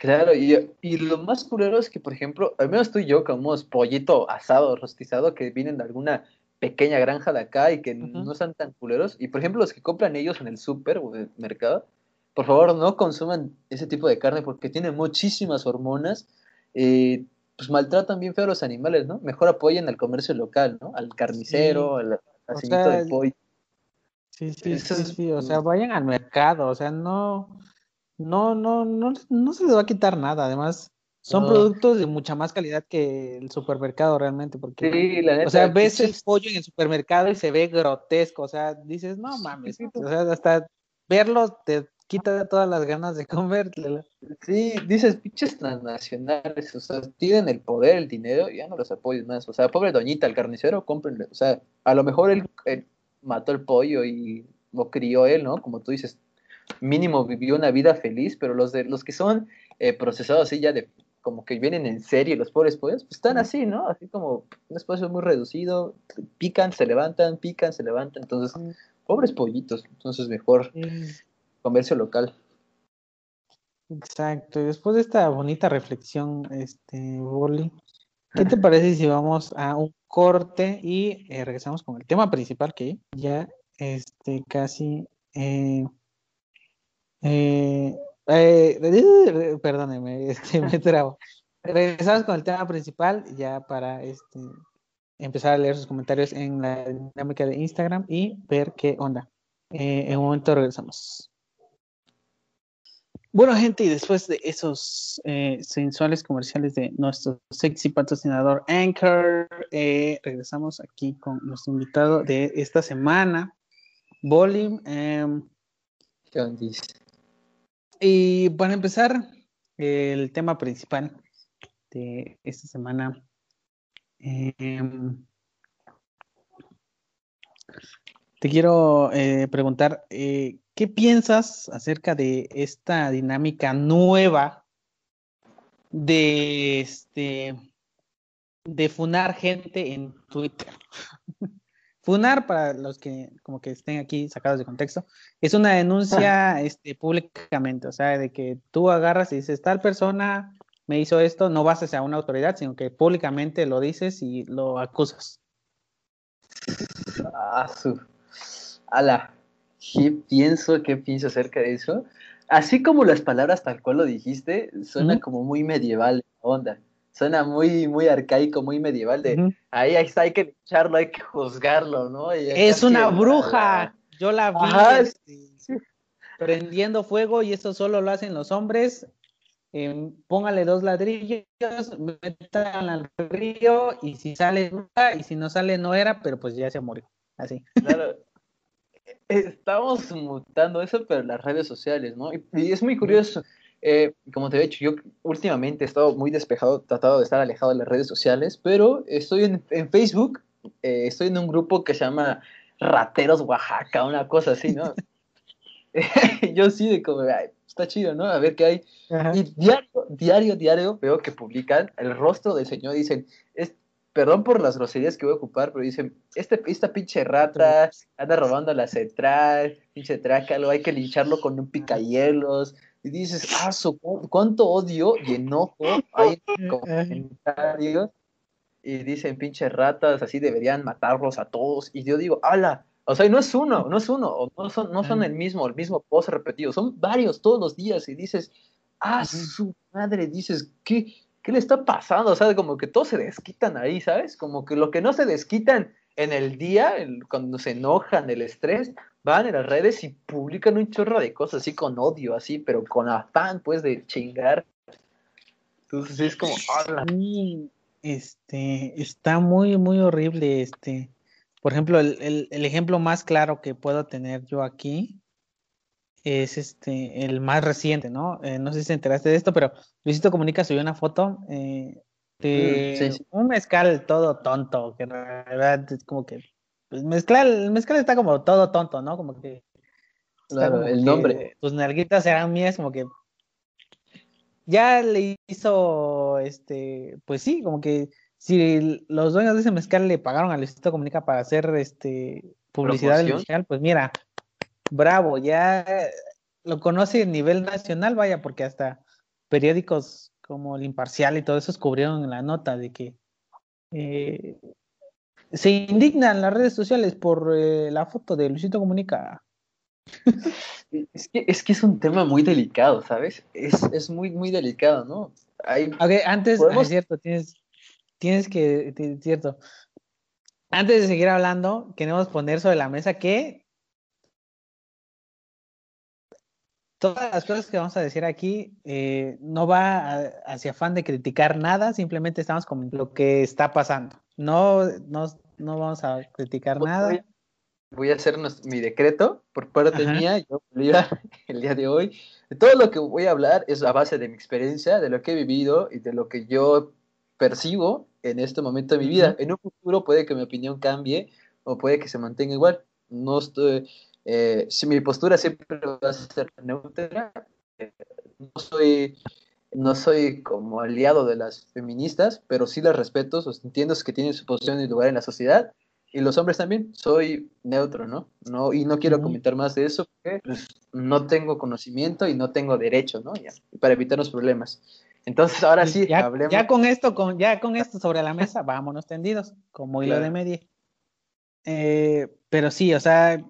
Claro, y, y lo más culero es que, por ejemplo, al menos tú y yo comemos pollito asado, rostizado, que vienen de alguna pequeña granja de acá y que no están tan culeros. Y, por ejemplo, los que compran ellos en el súper o en el mercado, por favor, no consuman ese tipo de carne porque tiene muchísimas hormonas. eh, pues maltratan bien feo a los animales, ¿no? Mejor apoyen al comercio local, ¿no? Al carnicero, al sea, del pollo. Sí, sí, Eso sí, sí, o sea, vayan al mercado, o sea, no, no, no, no, no se les va a quitar nada, además, son No. productos de mucha más calidad que el supermercado realmente, porque Sí, la neta. O sea, ves el pollo en el supermercado y se ve grotesco, o sea, dices, no mames, o sea, hasta verlo te quita todas las ganas de comértelo. Sí, dices, pinches transnacionales, o sea, tienen el poder, el dinero, y ya no los apoyes más. O sea, pobre doñita, el carnicero, cómprenle. O sea, a lo mejor él, él mató el pollo y lo crió él, ¿no? Como tú dices, mínimo vivió una vida feliz, pero los de los que son eh, procesados así ya de como que vienen en serie los pobres pollos, pues están así, ¿no? Así como un espacio muy reducido, pican, se levantan, pican, se levantan, entonces, pobres pollitos, entonces mejor comercio local. Exacto, y después de esta bonita reflexión, este, Boli, ¿qué te parece si vamos a un corte y eh, regresamos con el tema principal que ya, este, casi, eh, eh, eh, perdóneme, me trabo. Regresamos con el tema principal ya para este, empezar a leer sus comentarios en la dinámica de Instagram y ver qué onda. Eh, en un momento regresamos. Bueno, gente, y después de esos eh, sensuales comerciales de nuestro sexy patrocinador Anchor, regresamos aquí con nuestro invitado de esta semana, Bolim. Em, ¿Qué onda? Y para empezar, el tema principal de esta semana. em, te quiero eh, preguntar, eh, ¿qué piensas acerca de esta dinámica nueva de este de funar gente en Twitter? Funar, para los que como que estén aquí sacados de contexto, es una denuncia este, públicamente, o sea, de que tú agarras y dices, tal persona me hizo esto, no vas hacia una autoridad, sino que públicamente lo dices y lo acusas. Ah, su. Ala, ¿qué pienso? ¿Qué pienso acerca de eso? Así como las palabras tal cual lo dijiste, suena como muy medieval la onda. Suena muy, muy arcaico, muy medieval de ahí, ahí está, hay que lucharlo, hay que juzgarlo, ¿no? Y Es una la- bruja. Yo la vi Ajá, este, sí. prendiendo fuego y eso solo lo hacen los hombres. Em, póngale dos ladrillos, métanla al río y si sale, y si no sale, no era, pero pues ya se murió. Así. Claro. Estamos mutando eso, pero las redes sociales, ¿no? Y, y es muy curioso. Eh, como te he dicho, yo últimamente he estado muy despejado, tratado de estar alejado de las redes sociales, pero estoy en, en Facebook, eh, estoy en un grupo que se llama Rateros Oaxaca, una cosa así, ¿no? yo sí, de como, "Ay, está chido, ¿no? A ver qué hay. Y diario, diario, diario veo que publican el rostro del señor, dicen, es, perdón por las groserías que voy a ocupar, pero dicen, este, esta pinche rata anda robando la central, pinche trácalo, hay que lincharlo con un picahielos. Y dices, ah, su, cu- cuánto odio y enojo hay en los comentarios. Y dicen, pinche ratas, así deberían matarlos a todos. Y yo digo, ala, o sea, no es uno, no es uno, no son, no son el mismo, el mismo post repetido, son varios todos los días. Y dices, ah, su madre, dices, ¿qué, ¿qué le está pasando? O sea, como que todos se desquitan ahí, ¿sabes? Como que lo que no se desquitan en el día, el- cuando se enojan, el estrés, van en las redes y publican un chorro de cosas así con odio, así, pero con afán, pues, de chingar. Entonces es como. Sí, este, está muy, muy horrible, este. Por ejemplo, el, el- el ejemplo más claro que puedo tener yo aquí es este, el más reciente, ¿no? Eh, no sé si te enteraste de esto, pero Luisito Comunica subió una foto eh, de Mm, sí, sí. un mezcal todo tonto, que en realidad es como que, pues mezcal, el mezcal está como todo tonto, ¿no? Como que Claro, como el que nombre. Tus nalguitas serán mías, como que ya le hizo, este, pues sí, como que si los dueños de ese mezcal le pagaron a Luisito Comunica para hacer este publicidad del mezcal, pues mira, bravo, ya lo conoce a nivel nacional, vaya, porque hasta periódicos como El Imparcial y todo eso cubrieron la nota de que eh, se indignan las redes sociales por eh, la foto de Luisito Comunica. Es que, es que es un tema muy delicado, ¿sabes? Es, es muy, muy delicado, ¿no? Hay, Ok, antes, ah, Podemos- es cierto, tienes, tienes que, es cierto. Antes de seguir hablando, queremos poner sobre la mesa que todas las cosas que vamos a decir aquí eh, no va a- hacia afán de criticar nada, simplemente estamos con lo que está pasando. No, no, no vamos a criticar Voy- nada. voy- voy a hacer mi decreto por parte mía, yo, el día de hoy. todo lo que voy a hablar es a base de mi experiencia, de lo que he vivido y de lo que yo percibo en este momento de mi vida. En un futuro puede que mi opinión cambie o puede que se mantenga igual. No estoy, eh, si mi postura siempre va a ser neutra, eh, no soy no soy como aliado de las feministas, pero sí las respeto, entiendo que tienen su posición y lugar en la sociedad, y los hombres también, soy neutro, ¿no? no y no quiero comentar más de eso porque pues, no tengo conocimiento y no tengo derecho, ¿no? Ya, para evitar los problemas. Entonces, ahora sí, ya, hablemos. Ya con esto, con, ya con esto sobre la mesa, vámonos tendidos, como hilo de media. Eh, pero sí, o sea,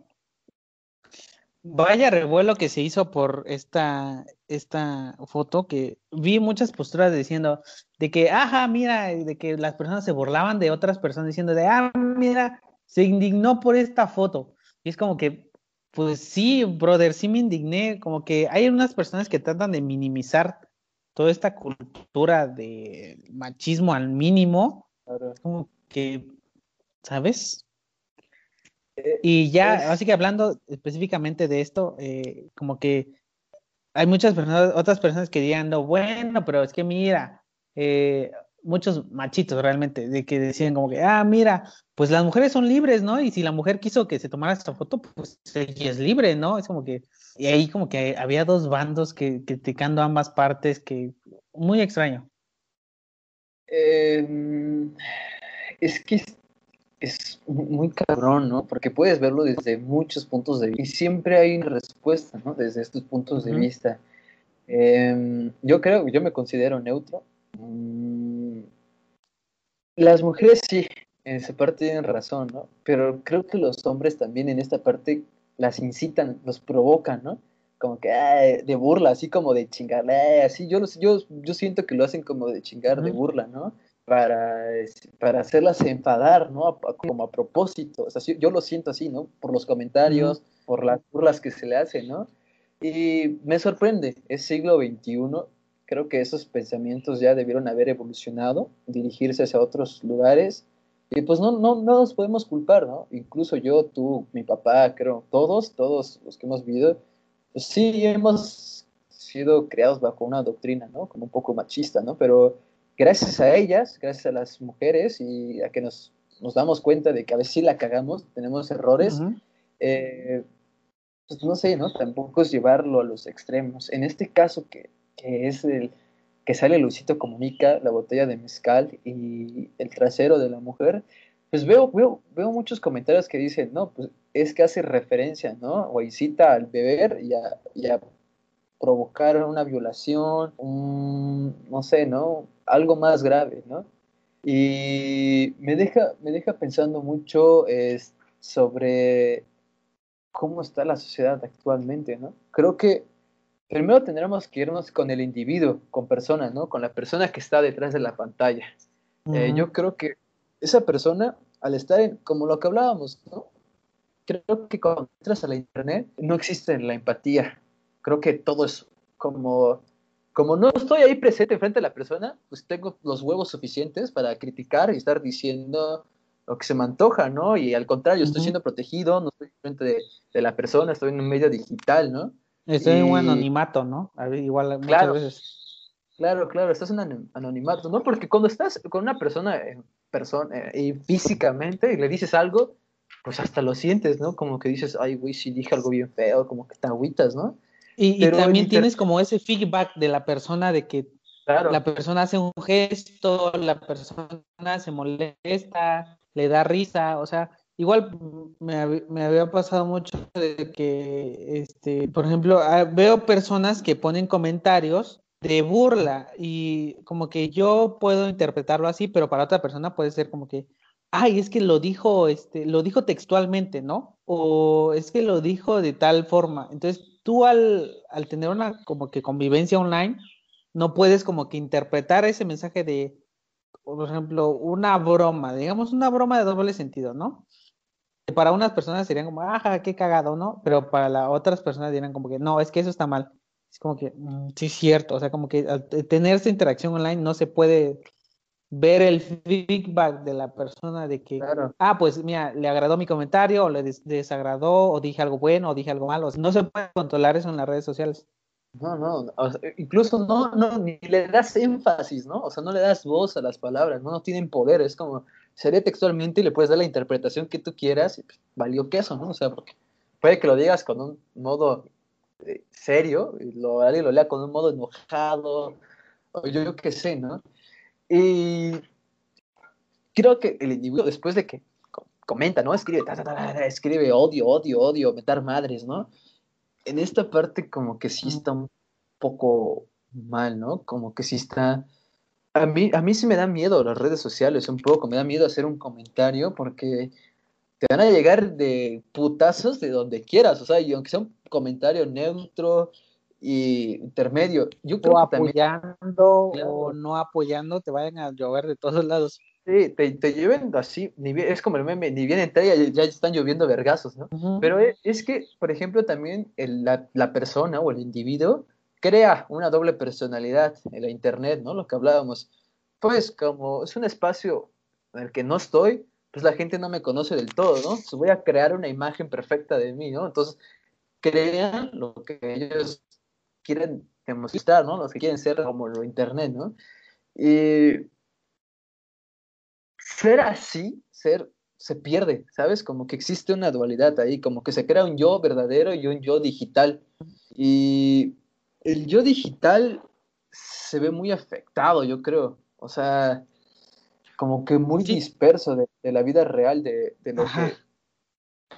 Vaya revuelo que se hizo por esta, esta foto, que vi muchas posturas diciendo de que, ajá, mira, de que las personas se burlaban de otras personas diciendo de, ah, mira, se indignó por esta foto. Y es como que, pues sí, brother, sí me indigné, como que hay unas personas que tratan de minimizar toda esta cultura de machismo al mínimo. Es como que, ¿sabes? Y ya, así que hablando específicamente de esto, eh, como que hay muchas personas, otras personas que digan, no, bueno, pero es que mira, eh, muchos machitos realmente, de que decían como que, ah, mira, pues las mujeres son libres, ¿no? Y si la mujer quiso que se tomara esta foto, pues ella es libre, ¿no? Es como que, y ahí como que había dos bandos que criticando ambas partes, que muy extraño. Em, es que es muy cabrón, ¿no? Porque puedes verlo desde muchos puntos de vista y siempre hay una respuesta, ¿no? Desde estos puntos de vista. Em, yo creo, yo me considero neutro. Mm, las mujeres sí, en esa parte tienen razón, ¿no? Pero creo que los hombres también en esta parte las incitan, los provocan, ¿no? Como que de burla, así como de chingar, así yo, yo, yo siento que lo hacen como de chingar, de burla, ¿no? Para, para hacerlas enfadar, ¿no? Como a propósito. O sea, yo lo siento así, ¿no? Por los comentarios, por las burlas que se le hacen, ¿no? Y me sorprende, es siglo XXI, creo que esos pensamientos ya debieron haber evolucionado, dirigirse hacia otros lugares. Y pues no, no, no nos podemos culpar, ¿no? Incluso yo, tú, mi papá, creo, todos, todos los que hemos vivido, pues sí hemos sido creados bajo una doctrina, ¿no? Como un poco machista, ¿no? Pero gracias a ellas, gracias a las mujeres y a que nos, nos damos cuenta de que a veces sí la cagamos, tenemos errores, eh, pues no sé, ¿no? Tampoco es llevarlo a los extremos. En este caso que, que es el que sale Luisito Comunica, la botella de mezcal y el trasero de la mujer, pues veo, veo, veo muchos comentarios que dicen, no, pues es que hace referencia, ¿no? O incita al beber y a, y a provocar una violación, un, no sé, ¿no? Algo más grave, ¿no? Y me deja, me deja pensando mucho sobre cómo está la sociedad actualmente, ¿no? Creo que primero tendremos que irnos con el individuo, con personas, ¿no? Con la persona que está detrás de la pantalla. Eh, yo creo que esa persona, al estar en, como lo que hablábamos, ¿no? Creo que cuando entras a la internet no existe la empatía, creo que todo es como, como no estoy ahí presente frente a la persona, pues tengo los huevos suficientes para criticar y estar diciendo lo que se me antoja, ¿no? Y al contrario, estoy siendo protegido, no estoy frente de, la persona, estoy en un medio digital, ¿no? Estoy en un anonimato, ¿no? Igual muchas claro, veces. Claro, claro, estás en anonimato, ¿no? Porque cuando estás con una persona, eh, persona eh, y físicamente y le dices algo, pues hasta lo sientes, ¿no? Como que dices, ay, güey, si dije algo bien feo, como que te agüitas, ¿no? Y, también tienes como ese feedback de la persona de que la persona hace un gesto, la persona se molesta, le da risa, o sea, igual me, me había pasado mucho de que, este, por ejemplo, veo personas que ponen comentarios de burla y como que yo puedo interpretarlo así, pero para otra persona puede ser como que, ay, es que lo dijo, este, lo dijo textualmente, ¿no? O es que lo dijo de tal forma. Entonces, tú al, tener una como que convivencia online, no puedes como que interpretar ese mensaje de, por ejemplo, una broma, digamos una broma de doble sentido, ¿no? Para unas personas serían como, ajá, qué cagado, ¿no? Pero para las otras personas dirían como que, no, es que eso está mal. Es como que, mm, sí, es cierto, o sea, como que al tener esa interacción online no se puede ver el feedback de la persona de que, ah, pues mira, le agradó mi comentario, o le desagradó, o dije algo bueno, o dije algo malo. No se puede controlar eso en las redes sociales. No, no, incluso no, no, ni le das énfasis, ¿no? O sea, no le das voz a las palabras, no, no tienen poder, es como, sería textualmente y le puedes dar la interpretación que tú quieras, y pues, valió queso, ¿no? O sea, porque puede que lo digas con un modo eh, serio, y lo, alguien lo lea con un modo enojado, o yo, yo qué sé, ¿no? Y creo que el individuo, después de que comenta, ¿no? Escribe, escribe odio, odio, odio, meter madres, ¿no? En esta parte como que sí está un poco mal, ¿no? Como que sí está... A mí, a mí sí me da miedo las redes sociales, un poco, me da miedo hacer un comentario porque te van a llegar de putazos de donde quieras, o sea, y aunque sea un comentario neutro, y intermedio. Yo creo o apoyando o no apoyando, te vayan a llover de todos lados. Sí, te, te lleven así, ni bien, es como el meme, ni bien entra ya, ya están lloviendo vergazos, ¿no? Pero e, es, que, por ejemplo, también la, la, persona o el individuo crea una doble personalidad en la internet, ¿no? Lo que hablábamos. Pues como es un espacio en el que no estoy, pues la gente no me conoce del todo, ¿no? Entonces voy a crear una imagen perfecta de mí, ¿no? Entonces crean lo que ellos quieren demostrar, ¿no? Los que quieren ser como lo internet, ¿no? Y ser así, ser, se pierde, ¿sabes? Como que existe una dualidad ahí, como que se crea un yo verdadero y un yo digital. Y el yo digital se ve muy afectado, yo creo. O sea, como que muy disperso de, la vida real, de, de lo que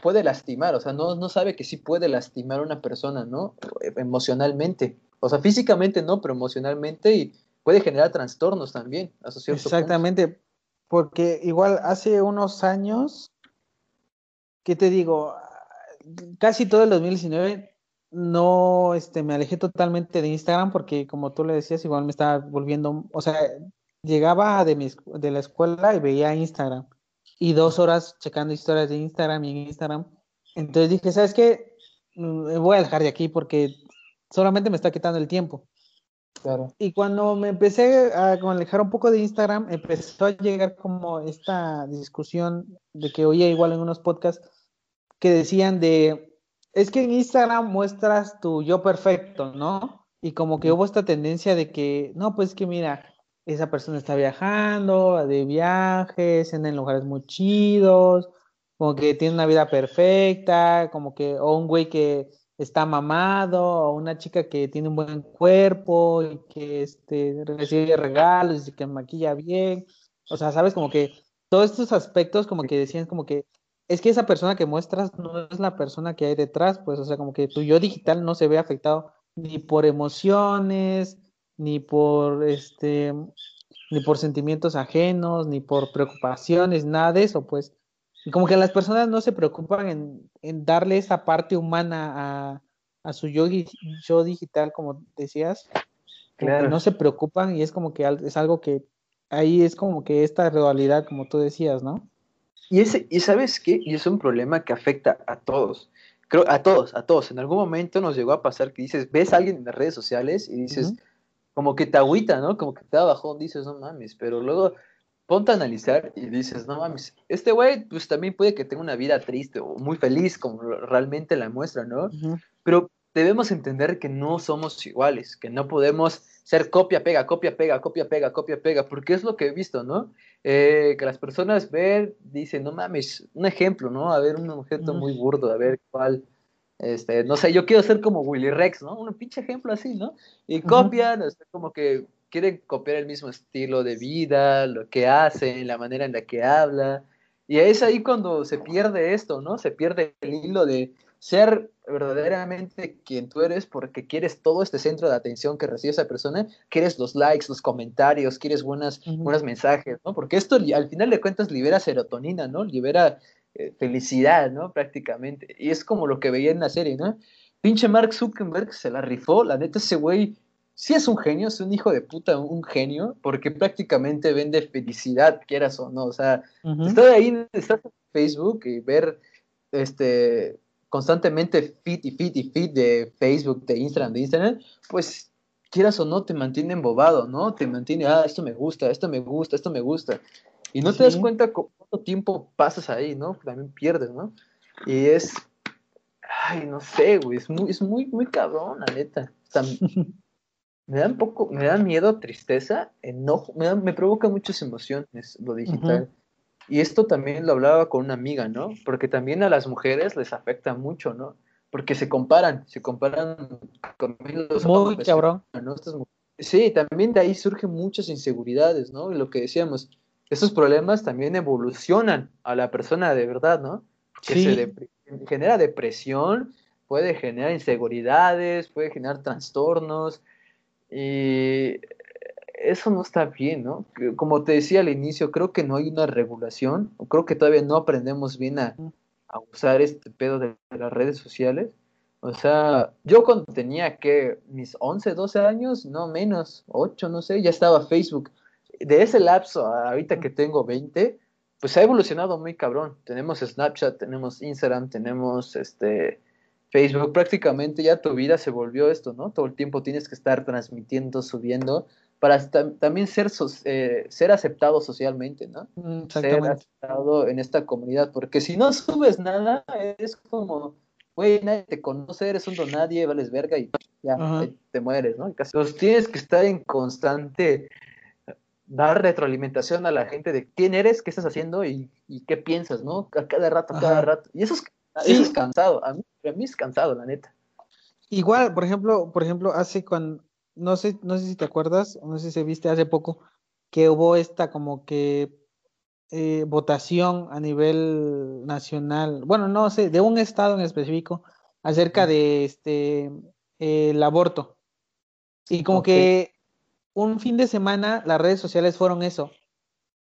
puede lastimar, o sea, no, no sabe que sí puede lastimar a una persona, ¿no? Emocionalmente. O sea, físicamente no, pero emocionalmente y puede generar trastornos también. Exactamente, porque igual hace unos años, ¿qué te digo? Casi todo el 2019 no este, me alejé totalmente de Instagram porque como tú le decías, igual me estaba volviendo, o sea, llegaba de, mi, de la escuela y veía Instagram y dos horas checando historias de Instagram y en Instagram. Entonces dije, ¿sabes qué? Mm, me voy a dejar de aquí porque solamente me está quitando el tiempo. Claro. Y cuando me empecé a alejar un poco de Instagram, empezó a llegar como esta discusión de que oía igual en unos podcasts que decían de, es que en Instagram muestras tu yo perfecto, ¿no? Y como que hubo esta tendencia de que, no, pues que mira, esa persona está viajando, de viajes, en lugares muy chidos, como que tiene una vida perfecta, como que, o un güey que está mamado, o una chica que tiene un buen cuerpo y que este, recibe regalos y que maquilla bien. O sea, sabes, como que todos estos aspectos, como que decían, como que es que esa persona que muestras no es la persona que hay detrás, pues, o sea, como que tu yo digital no se ve afectado ni por emociones, ni por este ni por sentimientos ajenos, ni por preocupaciones, nada de eso, pues. Y como que las personas no se preocupan en, en darle esa parte humana a, a su yo, yo, digital, como decías. Claro. No se preocupan y es como que es algo que ahí es como que esta realidad, como tú decías, ¿no? Y, ese, y sabes qué, y es un problema que afecta a todos. Creo, a todos, a todos. En algún momento nos llegó a pasar que dices, ves a alguien en las redes sociales y dices, como que te agüita, ¿no? Como que te da bajón, dices, no mames, pero luego ponte a analizar y dices, no mames, este güey pues también puede que tenga una vida triste o muy feliz, como realmente la muestra, ¿no? Pero debemos entender que no somos iguales, que no podemos ser copia, pega, copia, pega, copia, pega, copia, pega, porque es lo que he visto, ¿no? Eh, que las personas ven, dicen, no mames, un ejemplo, ¿no? A ver, un objeto muy burdo, a ver cuál este, no sé, yo quiero ser como Willy Rex, ¿no? Un pinche ejemplo así, ¿no? Y copian, este, como que quieren copiar el mismo estilo de vida, lo que hacen, la manera en la que habla. Y es ahí cuando se pierde esto, ¿no? Se pierde el hilo de ser verdaderamente quien tú eres porque quieres todo este centro de atención que recibe esa persona, quieres los likes, los comentarios, quieres buenas, buenos mensajes, ¿no? Porque esto al final de cuentas libera serotonina, ¿no? Libera eh, felicidad, ¿no? Prácticamente. Y es como lo que veía en la serie, ¿no? Pinche Mark Zuckerberg se la rifó, la neta ese güey sí es un genio, es un hijo de puta, un genio, porque prácticamente vende felicidad, quieras o no, o sea, estar ahí, estar en Facebook y ver este constantemente feed y feed y feed de Facebook, de Instagram, de Instagram, pues quieras o no, te mantiene embobado, ¿no? Te mantiene, ah, esto me gusta, esto me gusta, esto me gusta. Y no te das cuenta cuánto tiempo pasas ahí, ¿no? También pierdes, ¿no? Y es, ay, no sé, güey, es muy, es muy, muy cabrón, la neta. me da un poco, me da miedo, tristeza, enojo, me, me provoca muchas emociones lo digital. Y esto también lo hablaba con una amiga, ¿no? Porque también a las mujeres les afecta mucho, ¿no? Porque se comparan, se comparan con los Muy cabrón. Sí, también de ahí surgen muchas inseguridades, ¿no? Y lo que decíamos, esos problemas también evolucionan a la persona de verdad, ¿no? Que se genera depresión, puede generar inseguridades, puede generar trastornos y eso no está bien, ¿no? Como te decía al inicio, creo que no hay una regulación, creo que todavía no aprendemos bien a, usar este pedo de, las redes sociales. O sea, yo cuando tenía que mis 11, 12 años, no menos, 8, no sé, ya estaba Facebook de ese lapso ahorita que tengo 20, pues ha evolucionado muy cabrón. Tenemos Snapchat, tenemos Instagram, tenemos este Facebook, prácticamente ya tu vida se volvió esto, ¿no? Todo el tiempo tienes que estar transmitiendo, subiendo, para también ser, eh, ser aceptado socialmente, ¿no? Mm, ser aceptado en esta comunidad, porque si no subes nada, es como, güey, nadie te conoce, eres un don nadie, vales verga y ya, te, mueres, ¿no? Entonces tienes que estar en constante dar retroalimentación a la gente de quién eres, qué estás haciendo y, qué piensas, ¿no? A cada rato, cada rato. Y eso es, es cansado, a mí, a mí es cansado, la neta. Igual, por ejemplo, por ejemplo, hace cuando, no sé, no sé si te acuerdas, no sé si se viste hace poco, que hubo esta como que eh, votación a nivel nacional, bueno, no sé, de un estado en específico, acerca de este el aborto. Y como que un fin de semana las redes sociales fueron eso,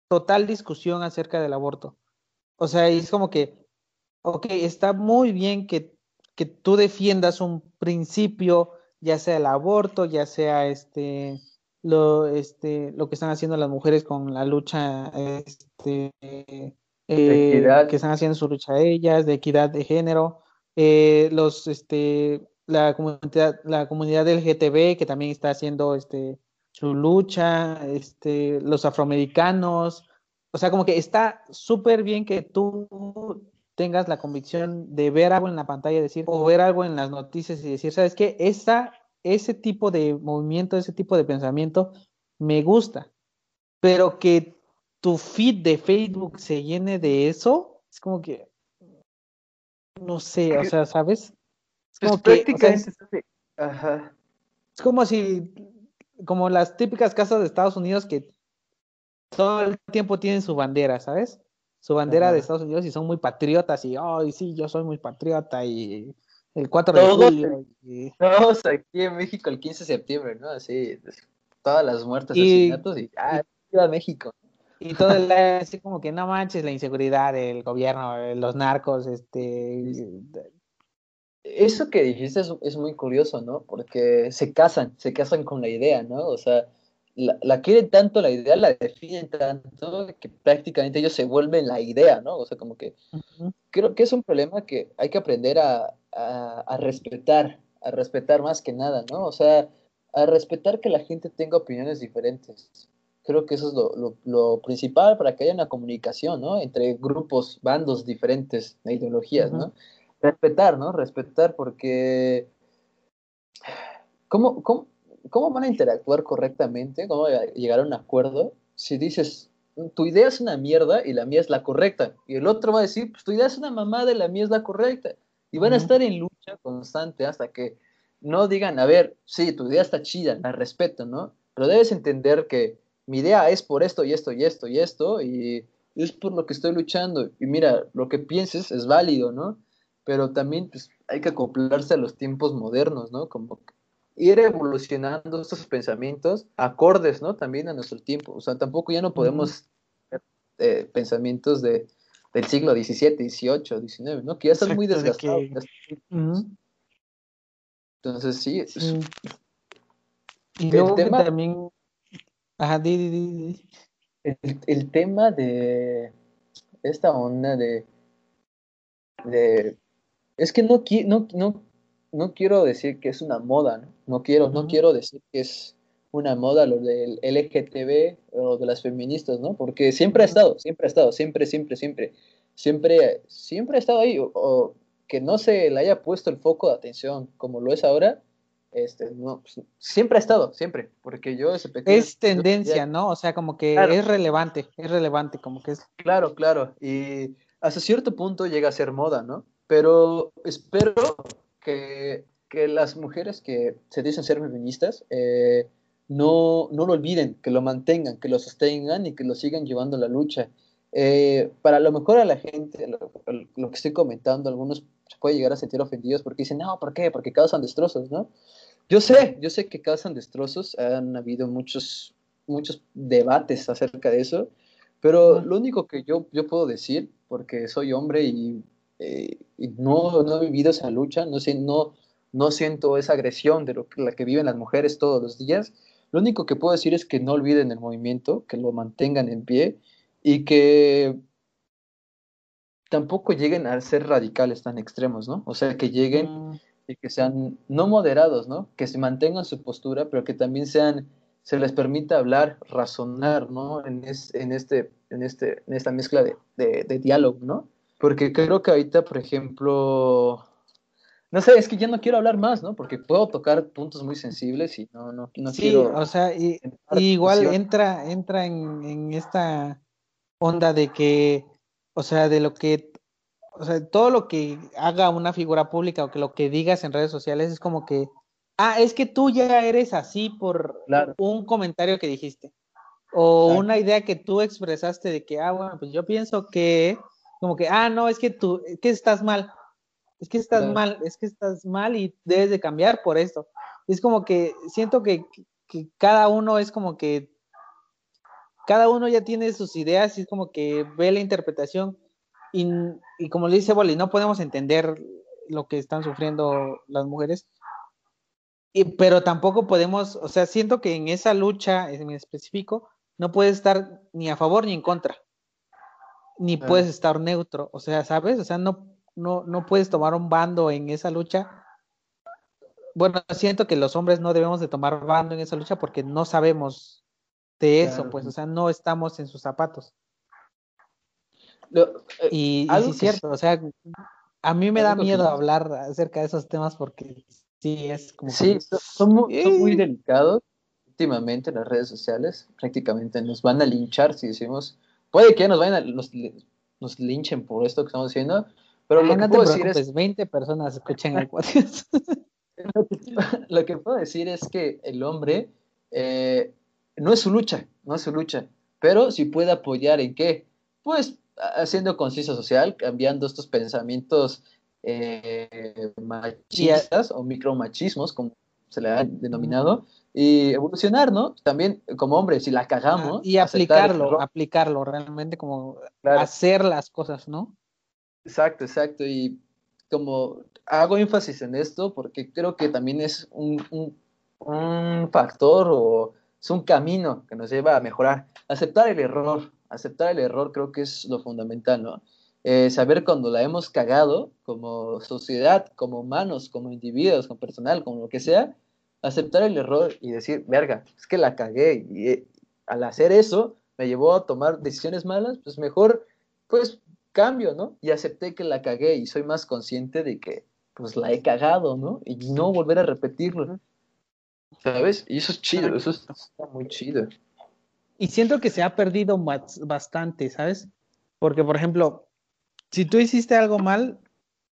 total discusión acerca del aborto. O sea, es como que, ok, está muy bien que, que tú defiendas un principio, ya sea el aborto, ya sea este lo, este, lo que están haciendo las mujeres con la lucha este, eh, que están haciendo su lucha ellas, de equidad de género, eh, los, este, la comunidad, la comunidad del GTB que también está haciendo este, su lucha, este, los afroamericanos, o sea, como que está súper bien que tú tengas la convicción de ver algo en la pantalla y decir, o ver algo en las noticias y decir, ¿sabes qué? Esa, ese tipo de movimiento, ese tipo de pensamiento me gusta, pero que tu feed de Facebook se llene de eso, es como que, no sé, o sea, ¿sabes? Es como que, es como si como las típicas casas de Estados Unidos que todo el tiempo tienen su bandera, ¿sabes? Su bandera de Estados Unidos y son muy patriotas y, ay, sí, yo soy muy patriota y el 4 de julio. Todos aquí en México el 15 de septiembre, ¿no? Así, todas las muertes, y, asesinatos y, ah, viva México. Y todo el así como que no manches la inseguridad del gobierno, los narcos, este, eso que dijiste es, muy curioso, ¿no? Porque se casan, se casan con la idea, ¿no? O sea, la, quieren tanto la idea, la definen tanto, que prácticamente ellos se vuelven la idea, ¿no? O sea, como que creo que es un problema que hay que aprender a, respetar, a respetar más que nada, ¿no? O sea, a respetar que la gente tenga opiniones diferentes. Creo que eso es lo, lo, principal para que haya una comunicación, ¿no? Entre grupos, bandos diferentes de ideologías, ¿no? Respetar, ¿no? Respetar porque ¿cómo, cómo, van a interactuar correctamente? ¿Cómo llegar a un acuerdo si dices, tu idea es una mierda y la mía es la correcta? Y el otro va a decir, pues tu idea es una mamada y la mía es la correcta. Y van a estar en lucha constante hasta que no digan, a ver, sí, tu idea está chida, la respeto, ¿no? Pero debes entender que mi idea es por esto y esto y esto y esto y es por lo que estoy luchando. Y mira, lo que pienses es válido, ¿no? Pero también pues, hay que acoplarse a los tiempos modernos, ¿no? Como ir evolucionando estos pensamientos acordes, ¿no? También a nuestro tiempo. O sea, tampoco ya no podemos eh, pensamientos de, del siglo XVII, XVIII, XIX, ¿no? Que ya están muy desgastados. Entonces, sí. Y luego tema... también... Ajá, di, di, di. El, el, tema de esta onda de, de es que no, no, no, no quiero decir que es una moda, ¿no? No quiero, no quiero decir que es una moda lo del LGTB o de las feministas, ¿no? Porque siempre ha estado, siempre ha estado, siempre, siempre, siempre, siempre, siempre ha estado ahí, o, que no se le haya puesto el foco de atención como lo es ahora, este, no, pues, siempre ha estado, siempre, porque yo ese pequeño, Es tendencia, ¿no? O sea, como que es relevante, es relevante, como que es... Claro, claro, y hasta cierto punto llega a ser moda, ¿no? Pero espero que, que las mujeres que se dicen ser feministas eh, no, no lo olviden, que lo mantengan, que lo sostengan y que lo sigan llevando a la lucha. Eh, para lo mejor a la gente, lo, lo, que estoy comentando, algunos se puede llegar a sentir ofendidos porque dicen, no, ¿por qué? Porque causan destrozos, ¿no? Yo sé, yo sé que causan destrozos, han habido muchos, muchos debates acerca de eso, pero lo único que yo, yo puedo decir, porque soy hombre y, eh, no, no, he vivido esa lucha, no, sé, no, no siento esa agresión de lo la que viven las mujeres todos los días, lo único que puedo decir es que no olviden el movimiento, que lo mantengan en pie y que tampoco lleguen a ser radicales tan extremos, ¿no? O sea, que lleguen mm. y que sean no moderados, ¿no? Que se mantengan su postura, pero que también sean, se les permita hablar, razonar, ¿no? En, en, este, en, este, en esta mezcla de, de diálogo, ¿no? Porque creo que ahorita, por ejemplo, no sé, es que ya no quiero hablar más, ¿no? Porque puedo tocar puntos muy sensibles y no, no, no sí, o sea, y, igual entra, entra en, en, esta onda de que, o sea, de lo que, o sea, todo lo que haga una figura pública o que lo que digas en redes sociales es como que, ah, es que tú ya eres así por un comentario que dijiste. O una idea que tú expresaste de que, ah, bueno, pues yo pienso que, como que, ah, no, es que tú, que estás mal es que estás mal, es que estás mal y debes de cambiar por esto. Es como que siento que, cada uno es como que, cada uno ya tiene sus ideas y es como que ve la interpretación y, como le dice Boli, no podemos entender lo que están sufriendo las mujeres, y, pero tampoco podemos, o sea, siento que en esa lucha en específico no puedes estar ni a favor ni en contra, ni puedes estar neutro, o sea, ¿sabes? O sea, no, no, no puedes tomar un bando en esa lucha. Bueno, siento que los hombres no debemos de tomar bando en esa lucha porque no sabemos de eso, pues, o sea, no estamos en sus zapatos. Eh, y, sí es cierto, o sea, a mí me da miedo hablar acerca de esos temas porque sí es como... Sí, son, muy, delicados últimamente en las redes sociales, prácticamente nos van a linchar si decimos, puede que nos vayan a, nos, nos linchen por esto que estamos diciendo, pero lo que puedo decir es. 20 personas escuchan el podcast. lo que puedo decir es que el hombre eh, no es su lucha, no es su lucha, pero si puede apoyar en qué, pues haciendo conciencia social, cambiando estos pensamientos eh, machistas o micromachismos, como se le ha denominado, y evolucionar, ¿no? También como hombre, si la cagamos. y aplicarlo, aplicarlo, realmente como hacer las cosas, ¿no? Exacto, exacto. Y como hago énfasis en esto porque creo que también es un, un, factor o es un camino que nos lleva a mejorar. Aceptar el error, aceptar el error creo que es lo fundamental, ¿no? Eh, saber cuando la hemos cagado como sociedad, como humanos, como individuos, como personal, como lo que sea, aceptar el error y decir, verga, es que la cagué y eh, al hacer eso me llevó a tomar decisiones malas, pues mejor, pues cambio, ¿no? Y acepté que la cagué y soy más consciente de que pues la he cagado, ¿no? Y no volver a repetirlo. ¿Sabes? Y eso es chido, eso está muy chido. Y siento que se ha perdido bastante, ¿sabes? Porque, por ejemplo, si tú hiciste algo mal,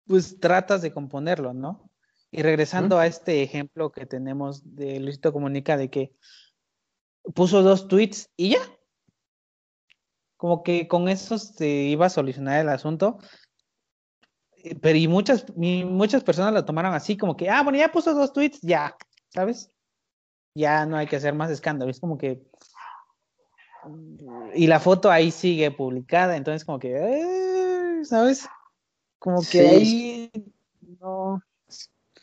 pues tratas de componerlo, ¿no? Y regresando a este ejemplo que tenemos de Luisito Comunica de que puso dos tweets y ya, como que con eso se iba a solucionar el asunto. Eh, pero y muchas, muchas personas lo tomaron así, como que, ah, bueno, ya puso dos tweets, ya, ¿sabes? Ya no hay que hacer más escándalo. Es como que. Y la foto ahí sigue publicada, entonces, como que, eh, ¿sabes? Como que ahí no.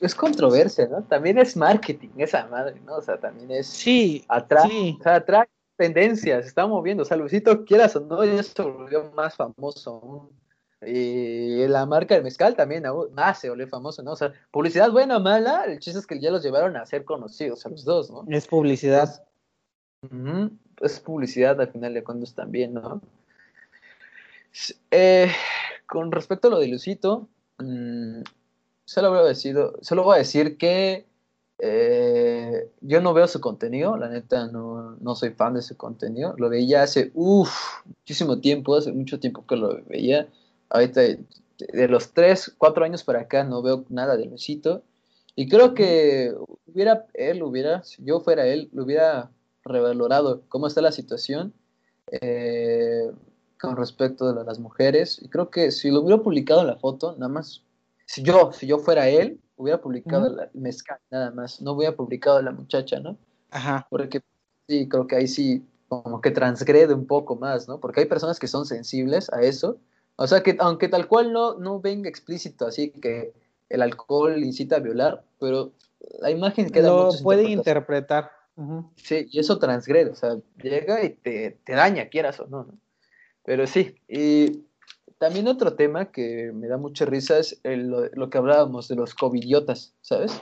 Es controversia, ¿no? También es marketing, esa madre, ¿no? O sea, también es. Sí. Atrás. O sea, atrás tendencias, se está moviendo. O sea, Luisito, quieras o no, ya se volvió más famoso Y la marca del mezcal también más se volvió famoso, ¿no? O sea, publicidad buena o mala, el chiste es que ya los llevaron a ser conocidos a los dos, ¿no? Es publicidad. es publicidad al final de cuentas también, ¿no? Eh, con respecto a lo de Lucito, mmm, solo, voy a decir, solo voy a decir que eh, yo no veo su contenido, la neta no, no, soy fan de su contenido. Lo veía hace uff, muchísimo tiempo, hace mucho tiempo que lo veía. Ahorita, de los 3, 4 años para acá, no veo nada de Luisito. Y creo que hubiera, él hubiera, si yo fuera él, lo hubiera revalorado cómo está la situación eh, con respecto a las mujeres. Y creo que si lo hubiera publicado en la foto, nada más, si yo, si yo fuera él, hubiera publicado la mezcal, nada más, no hubiera publicado la muchacha, ¿no? Ajá. Porque sí, creo que ahí sí como que transgrede un poco más, ¿no? Porque hay personas que son sensibles a eso. O sea, que aunque tal cual no, no venga explícito así que el alcohol incita a violar, pero la imagen queda Lo puede interpretar. Sí, y eso transgrede, o sea, llega y te, te daña, quieras o no, ¿no? Pero sí, y también otro tema que me da mucha risa es lo, que hablábamos de los covidiotas, ¿sabes?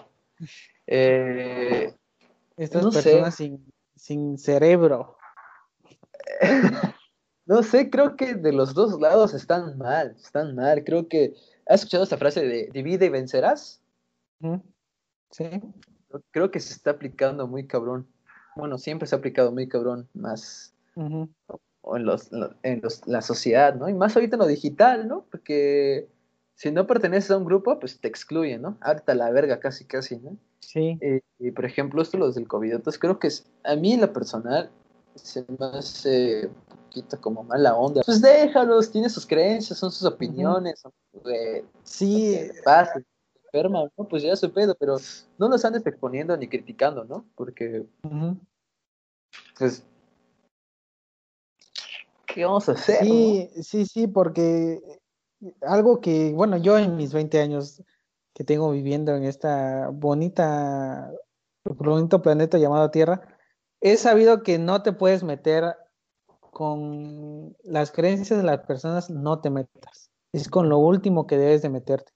Eh, Estas personas sin, cerebro. no sé, creo que de los dos lados están mal, están mal. Creo que. ¿Has escuchado esta frase de divide y vencerás? Sí. Creo que se está aplicando muy cabrón. Bueno, siempre se ha aplicado muy cabrón, más o en, los, en los, la sociedad, ¿no? Y más ahorita en lo digital, ¿no? Porque si no perteneces a un grupo, pues te excluyen, ¿no? Harta la verga casi, casi, ¿no? Sí. Eh, y por ejemplo, esto los del COVID, entonces creo que es, a mí en lo personal se me hace un poquito como mala onda. Pues déjalos, tiene sus creencias, son sus opiniones, sí. Pasa, enferma, ¿no? Pues ya su pedo, pero no los andes exponiendo ni criticando, ¿no? Porque, pues, ¿qué vamos a hacer? Sí, sí, sí, porque algo que, bueno, yo en mis 20 años que tengo viviendo en esta bonita, bonito planeta llamado Tierra, he sabido que no te puedes meter con las creencias de las personas, no te metas. Es con lo último que debes de meterte.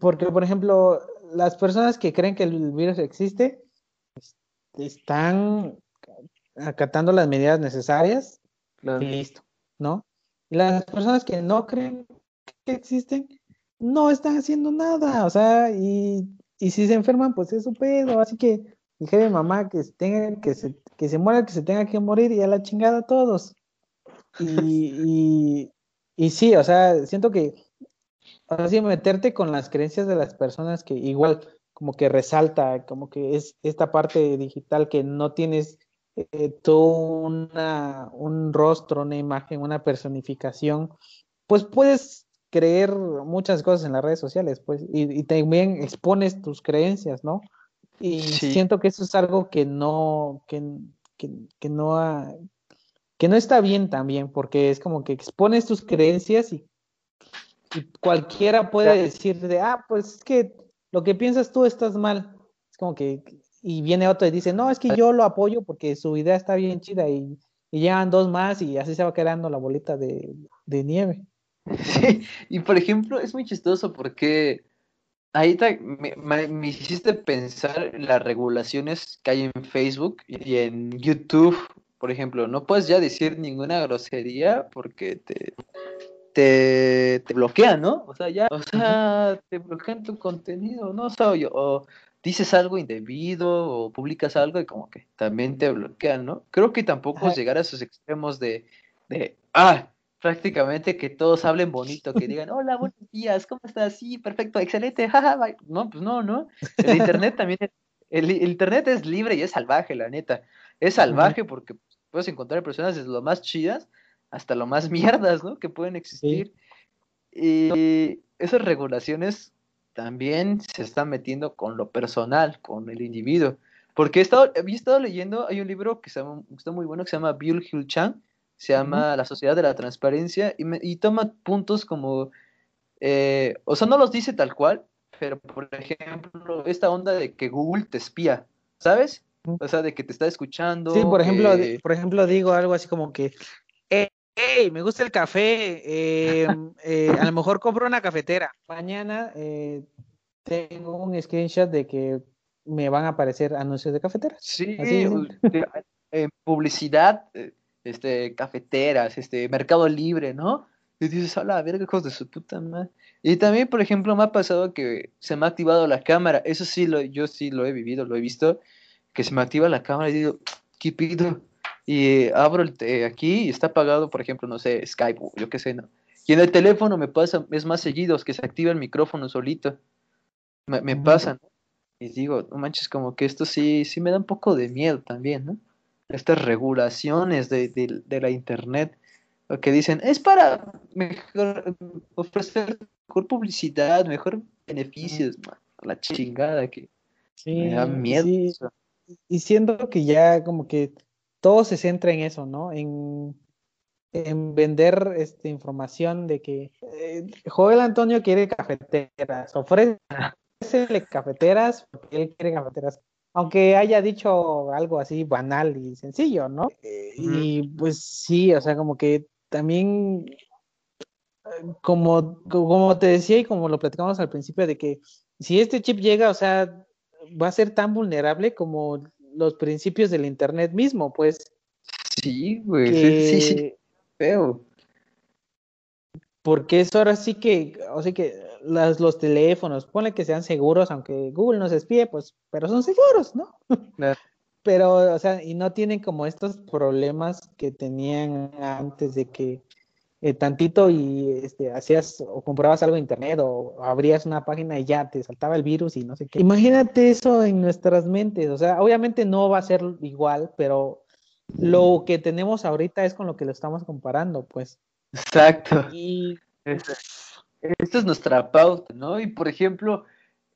Porque, por ejemplo, las personas que creen que el virus existe están acatando las medidas necesarias listo, ¿no? Y las personas que no creen que existen, no están haciendo nada, o sea, y, y si se enferman, pues es su pedo, así que dije de mamá que se tenga, que se, que se muera, que se tenga que morir y a la chingada todos. Y, y, sí, o sea, siento que así meterte con las creencias de las personas que igual como que resalta, como que es esta parte digital que no tienes eh, tú una, un rostro, una imagen, una personificación, pues puedes creer muchas cosas en las redes sociales, pues, y, también expones tus creencias, ¿no? Y siento que eso es algo que no, que, que, no que no está bien también, porque es como que expones tus creencias y, y cualquiera puede decirte, ah, pues es que lo que piensas tú estás mal. Es como que y viene otro y dice, no, es que yo lo apoyo porque su idea está bien chida y, llegan dos más y así se va quedando la bolita de, nieve. Sí, y por ejemplo, es muy chistoso porque ahí me, me, hiciste pensar en las regulaciones que hay en Facebook y en YouTube, por ejemplo, no puedes ya decir ninguna grosería porque te, te, te bloquean, ¿no? O sea, ya, o sea, te bloquean tu contenido, ¿no? O sea, yo, o, dices algo indebido o publicas algo y como que también te bloquean, ¿no? Creo que tampoco llegar a esos extremos de, de, ah, prácticamente que todos hablen bonito, que digan, hola, buenos días, ¿cómo estás? Sí, perfecto, excelente, jaja, no, pues no, ¿no? El internet también, el, internet es libre y es salvaje, la neta. Es salvaje porque puedes encontrar personas desde lo más chidas hasta lo más mierdas, ¿no? Que pueden existir. Y esas regulaciones también se está metiendo con lo personal, con el individuo. Porque he estado, había estado leyendo, hay un libro que está muy bueno que se llama Bill Hill Chang, se llama La Sociedad de la Transparencia, y, toma puntos como, eh, o sea, no los dice tal cual, pero por ejemplo, esta onda de que Google te espía, ¿sabes? O sea, de que te está escuchando. Sí, por ejemplo, por ejemplo, digo algo así como que hey, me gusta el café, eh, eh, a lo mejor compro una cafetera. Mañana eh, tengo un screenshot de que me van a aparecer anuncios de cafeteras. Sí, de- publicidad, eh, este, cafeteras, este, Mercado Libre, ¿no? Y dices, a la verga, hijos de su puta madre. Y también, por ejemplo, me ha pasado que se me ha activado la cámara. Eso sí, lo, yo sí lo he vivido, lo he visto, que se me activa la cámara y digo, ¿qué pido? Y eh, abro el te- aquí y está apagado, por ejemplo, no sé, Skype, o yo qué sé, ¿no? Y en el teléfono me pasa, es más seguido, es que se activa el micrófono solito. Me, me Ujú. pasa, ¿no? Y digo, no manches, como que esto sí, sí me da un poco de miedo también, ¿no? Estas regulaciones de, de- de la internet, lo que dicen, es para mejor, ofrecer mejor publicidad, mejor beneficios, la chingada que Sí, me da miedo. sí. y siento que ya como que todo se centra en eso, ¿no? En, en vender este, información de que eh, Joel Antonio quiere cafeteras, ofrécele cafeteras porque él quiere cafeteras, aunque haya dicho algo así banal y sencillo, ¿no? Eh, y pues sí, o sea, como que también, como, como te decía y como lo platicamos al principio, de que si este chip llega, o sea, va a ser tan vulnerable como los principios del Internet mismo, pues, Sí, güey, que, sí, sí, feo. porque eso ahora sí que, o sea que las, los teléfonos, ponle que sean seguros, aunque Google nos espíe, pues, pero son seguros, ¿no? Claro. Pero, o sea, y no tienen como estos problemas que tenían antes de que eh, tantito y este, hacías o comprabas algo en internet o abrías una página y ya te saltaba el virus y no sé qué. Imagínate eso en nuestras mentes, o sea, obviamente no va a ser igual, pero lo que tenemos ahorita es con lo que lo estamos comparando, pues. Exacto. Y Esta es nuestra pauta, ¿no? Y por ejemplo,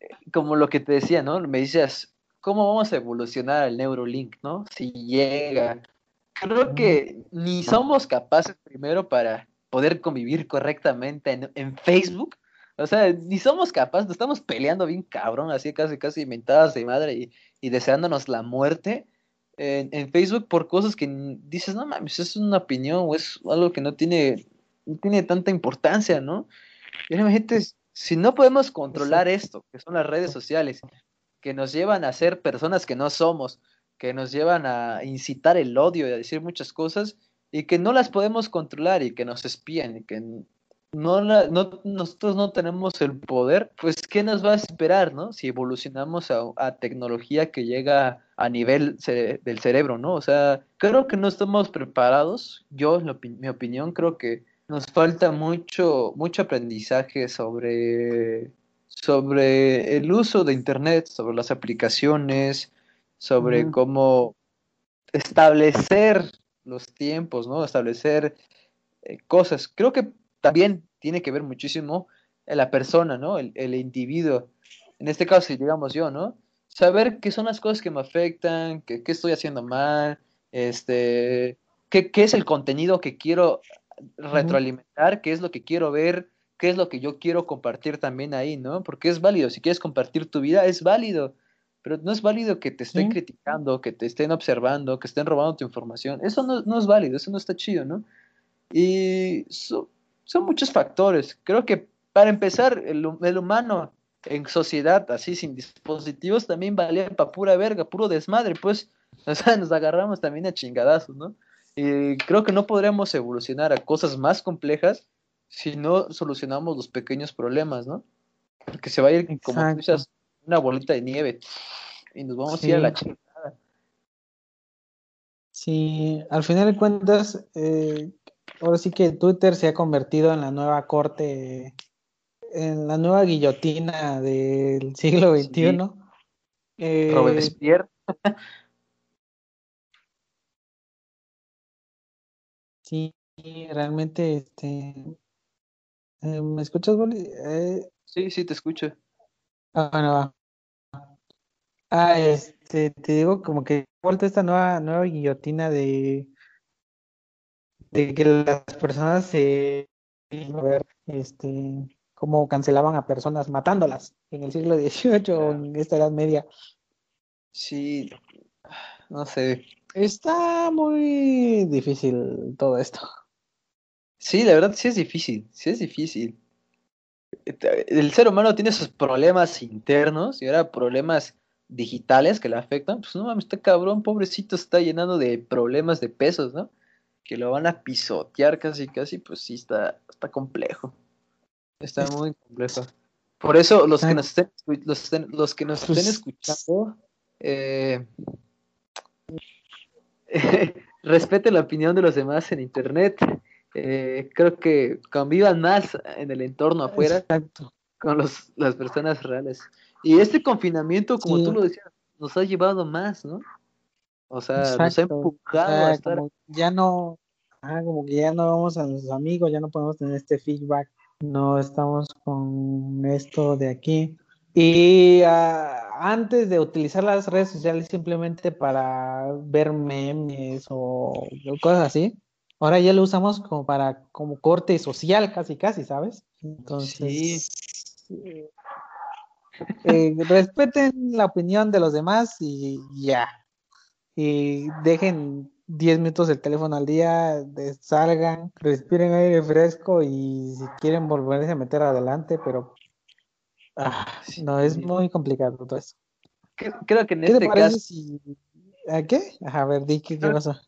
eh, como lo que te decía, ¿no? Me dices, ¿cómo vamos a evolucionar al Neurolink, ¿no? Si llega. Creo que ni somos capaces primero para poder convivir correctamente en, en Facebook. O sea, ni somos capaces, nos estamos peleando bien cabrón, así casi casi inventadas de madre y, y deseándonos la muerte en, en Facebook por cosas que dices, no mames, es una opinión o es algo que no tiene, no tiene tanta importancia, ¿no? Y imagínate, si no podemos controlar esto, que son las redes sociales, que nos llevan a ser personas que no somos, que nos llevan a incitar el odio y a decir muchas cosas, y que no las podemos controlar y que nos espían y que no, la, no nosotros no tenemos el poder, pues ¿qué nos va a esperar, no? Si evolucionamos a, a tecnología que llega a nivel cere del cerebro, ¿no? O sea, creo que no estamos preparados. Yo, en opi mi opinión, creo que nos falta mucho, mucho aprendizaje sobre, sobre el uso de Internet, sobre las aplicaciones, sobre cómo establecer los tiempos, ¿no? Establecer eh, cosas. Creo que también tiene que ver muchísimo la persona, ¿no? El, el individuo. En este caso, digamos yo, ¿no? Saber qué son las cosas que me afectan, qué, qué estoy haciendo mal, este, qué, qué es el contenido que quiero retroalimentar, qué es lo que quiero ver, qué es lo que yo quiero compartir también ahí, ¿no? Porque es válido, si quieres compartir tu vida, es válido, pero no es válido que te estén Sí. criticando, que te estén observando, que estén robando tu información, eso no, no es válido, eso no está chido, ¿no? Y so- son muchos factores, creo que para empezar, el, el humano en sociedad, así sin dispositivos, también valía para pura verga, puro desmadre, pues, o sea, nos agarramos también a chingadazos, ¿no? Y creo que no podremos evolucionar a cosas más complejas si no solucionamos los pequeños problemas, ¿no? Porque se va a ir, como tú dices, una bolita de nieve y nos vamos a ir a la Sí. chingada. Sí, al final de cuentas, eh, ahora sí que Twitter se ha convertido en la nueva corte, en la nueva guillotina del siglo Sí. XXI. Eh, Robespierre, sí, realmente, este, eh, ¿me escuchas, Boli? Eh, sí, sí, te escucho. ah, bueno, va. Ah, este, te digo como que vuelta esta nueva, nueva guillotina de, de que las personas se, a ver, este, cómo cancelaban a personas matándolas en el siglo XVIII o en esta Edad Media. Sí, no sé. Está muy difícil todo esto. Sí, la verdad sí es difícil, sí es difícil. El ser humano tiene sus problemas internos y ahora problemas digitales que le afectan. Pues no mames, este cabrón, pobrecito, está llenando de problemas de pesos, ¿no? Que lo van a pisotear casi, casi, pues sí está, está complejo. Está muy complejo. Por eso los que nos estén, los, los que nos estén pues escuchando, eh, respete la opinión de los demás en internet. Eh, creo que convivan más en el entorno afuera con los, las personas reales. Y este confinamiento, como tú lo decías, nos ha llevado más, ¿no? O sea, nos ha empujado a estar. Ya no, ah, como que ya no vamos a nuestros amigos, ya no podemos tener este feedback, no estamos con esto de aquí. Y ah, antes de utilizar las redes sociales simplemente para ver memes o cosas así, ahora ya lo usamos como para como corte social casi casi, ¿sabes? Entonces eh, eh, respeten la opinión de los demás y ya. Y dejen 10 minutos el teléfono al día, salgan, respiren aire fresco y si quieren volverse a meter adelante, pero Ah, no, es muy complicado todo eso. Creo, que en este caso. ¿A qué? a ver, di qué, creo, pasa.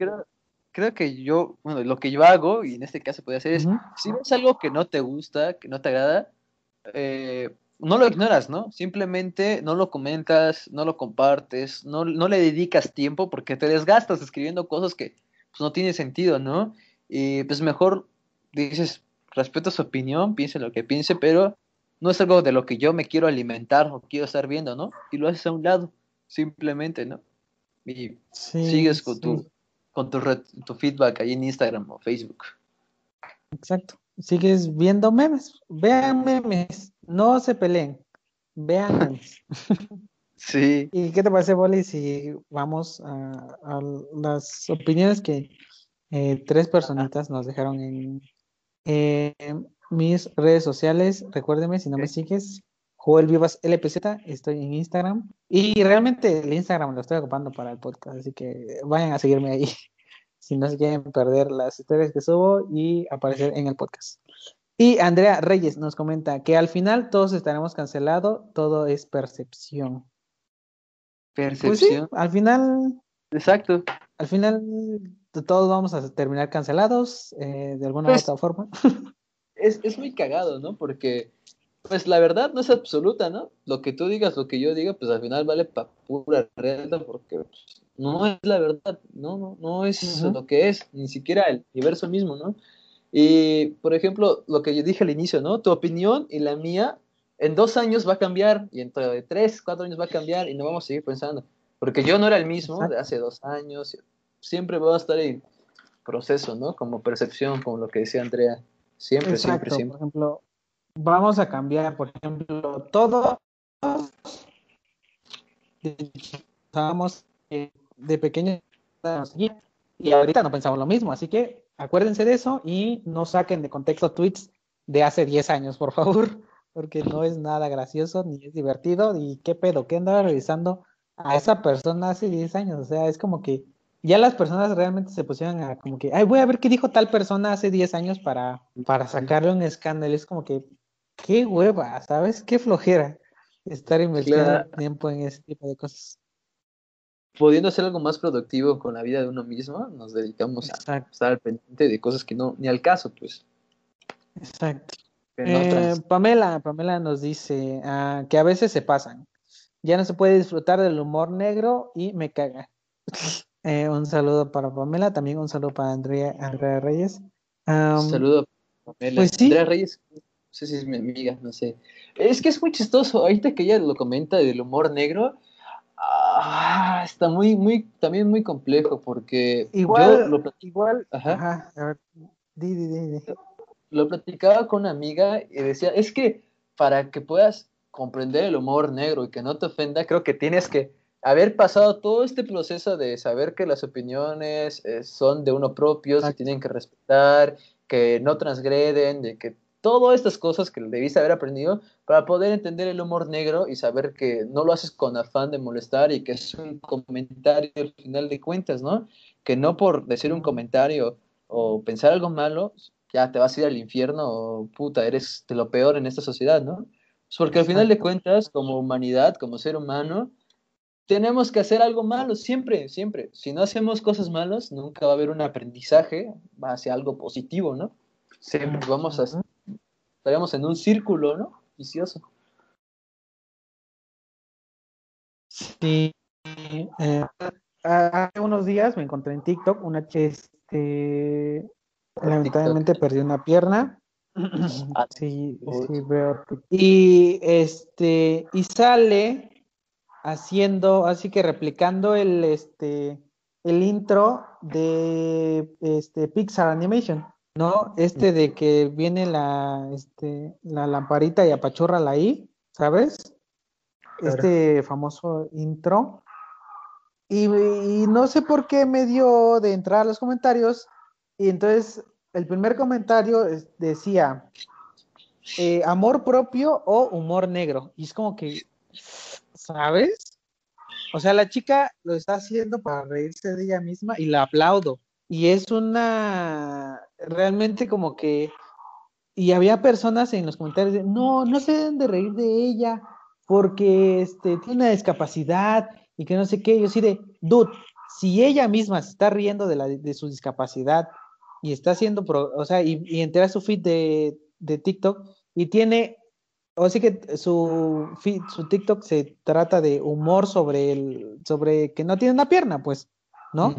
Creo, que yo, bueno, lo que yo hago, y en este caso puede hacer es, si ves algo que no te gusta, que no te agrada, eh, no lo ignoras, ¿no? Simplemente no lo comentas, no lo compartes, no, no le dedicas tiempo porque te desgastas escribiendo cosas que pues, no tienen sentido, ¿no? Y pues mejor dices, respeto su opinión, piense lo que piense, pero no es algo de lo que yo me quiero alimentar o quiero estar viendo, ¿no? Y lo haces a un lado, simplemente, ¿no? Y sigues con tu con tu, tu feedback ahí en Instagram o Facebook. Exacto. Sigues viendo memes. Vean memes. No se peleen. Vean sí. ¿Y qué te parece, Boli, si vamos a, las opiniones que eh, tres personitas nos dejaron en, eh, mis redes sociales. Recuérdeme, si no me sigues, Joel Vivas LPZ, estoy en Instagram. Y realmente el Instagram lo estoy ocupando para el podcast, así que vayan a seguirme ahí si no se quieren perder las historias que subo y aparecer en el podcast. Y Andrea Reyes nos comenta que al final todos estaremos cancelados, todo es percepción. Percepción. Pues al final. Exacto. Al final todos vamos a terminar cancelados eh, de alguna u pues otra forma. es, es muy cagado, ¿no? Porque, pues la verdad no es absoluta, ¿no? Lo que tú digas, lo que yo diga, pues al final vale para pura renta porque pues, no es la verdad, no, no, no es lo que es, ni siquiera el universo mismo, ¿no? Y, por ejemplo, lo que yo dije al inicio, ¿no? Tu opinión y la mía en dos años va a cambiar y de tres, cuatro años va a cambiar y no vamos a seguir pensando. Porque yo no era el mismo de hace dos años, siempre voy a estar en proceso, ¿no? Como percepción, como lo que decía Andrea. Siempre, siempre, siempre. Por ejemplo, vamos a cambiar, por ejemplo, todos estábamos de pequeños y ahorita no pensamos lo mismo, así que acuérdense de eso y no saquen de contexto tweets de hace 10 años, por favor, porque no es nada gracioso ni es divertido y qué pedo, qué andaba revisando a esa persona hace 10 años, o sea, es como que ya las personas realmente se pusieron a como que, ay, voy a ver qué dijo tal persona hace 10 años para, para sacarle un escándalo. Es como que, qué hueva, ¿sabes? Qué flojera estar invirtiendo tiempo en ese tipo de cosas. Pudiendo hacer algo más productivo con la vida de uno mismo, nos dedicamos a estar al pendiente de cosas que no, ni al caso, pues. Exacto. Eh, Pamela, Pamela nos dice ah, que a veces se pasan. Ya no se puede disfrutar del humor negro y me caga. Eh, un saludo para Pamela, también un saludo para Andrea, Andrea Reyes. un saludo para Pamela. Pues Andrea Reyes, no sé si es mi amiga, no sé. Es que es muy chistoso, ahorita que ella lo comenta del humor negro, ah, está muy, muy, también muy complejo, porque igual, yo lo igual, ajá, a ver, di, di, di, lo platicaba con una amiga y decía, es que para que puedas comprender el humor negro y que no te ofenda, creo que tienes que haber pasado todo este proceso de saber que las opiniones eh, son de uno propio, se tienen que respetar, que no transgreden, de que todas estas cosas que debiste haber aprendido para poder entender el humor negro y saber que no lo haces con afán de molestar y que es un comentario al final de cuentas, ¿no? Que no por decir un comentario o pensar algo malo ya te vas a ir al infierno o puta, eres de lo peor en esta sociedad, ¿no? Pues porque al final de cuentas, como humanidad, como ser humano, tenemos que hacer algo malo, siempre, siempre. Si no hacemos cosas malas, nunca va a haber un aprendizaje hacia algo positivo, ¿no? Siempre vamos a... Estaríamos en un círculo, ¿no? Vicioso. Sí. Eh, hace unos días me encontré en TikTok una este lamentablemente perdió una pierna. Ah, sí, sí veo. Y este y sale haciendo, así que replicando el este el intro de este Pixar Animation, ¿no? Este de que viene la este la lamparita y apachurra la I, ¿sabes? Este famoso intro y, no sé por qué me dio de entrar a los comentarios. Y entonces el primer comentario decía, eh, amor propio o humor negro. Y es como que, ¿sabes? O sea, la chica lo está haciendo para reírse de ella misma y la aplaudo. Y es una, realmente como que, y había personas en los comentarios, de, no, no se deben de reír de ella porque este, tiene una discapacidad y que no sé qué. Yo sí de, dude, si ella misma se está riendo de, la, de su discapacidad y está haciendo, o sea, y, y entera su feed de, de, TikTok y tiene, o sí que su su TikTok se trata de humor sobre el, sobre que no tiene una pierna, pues, ¿no?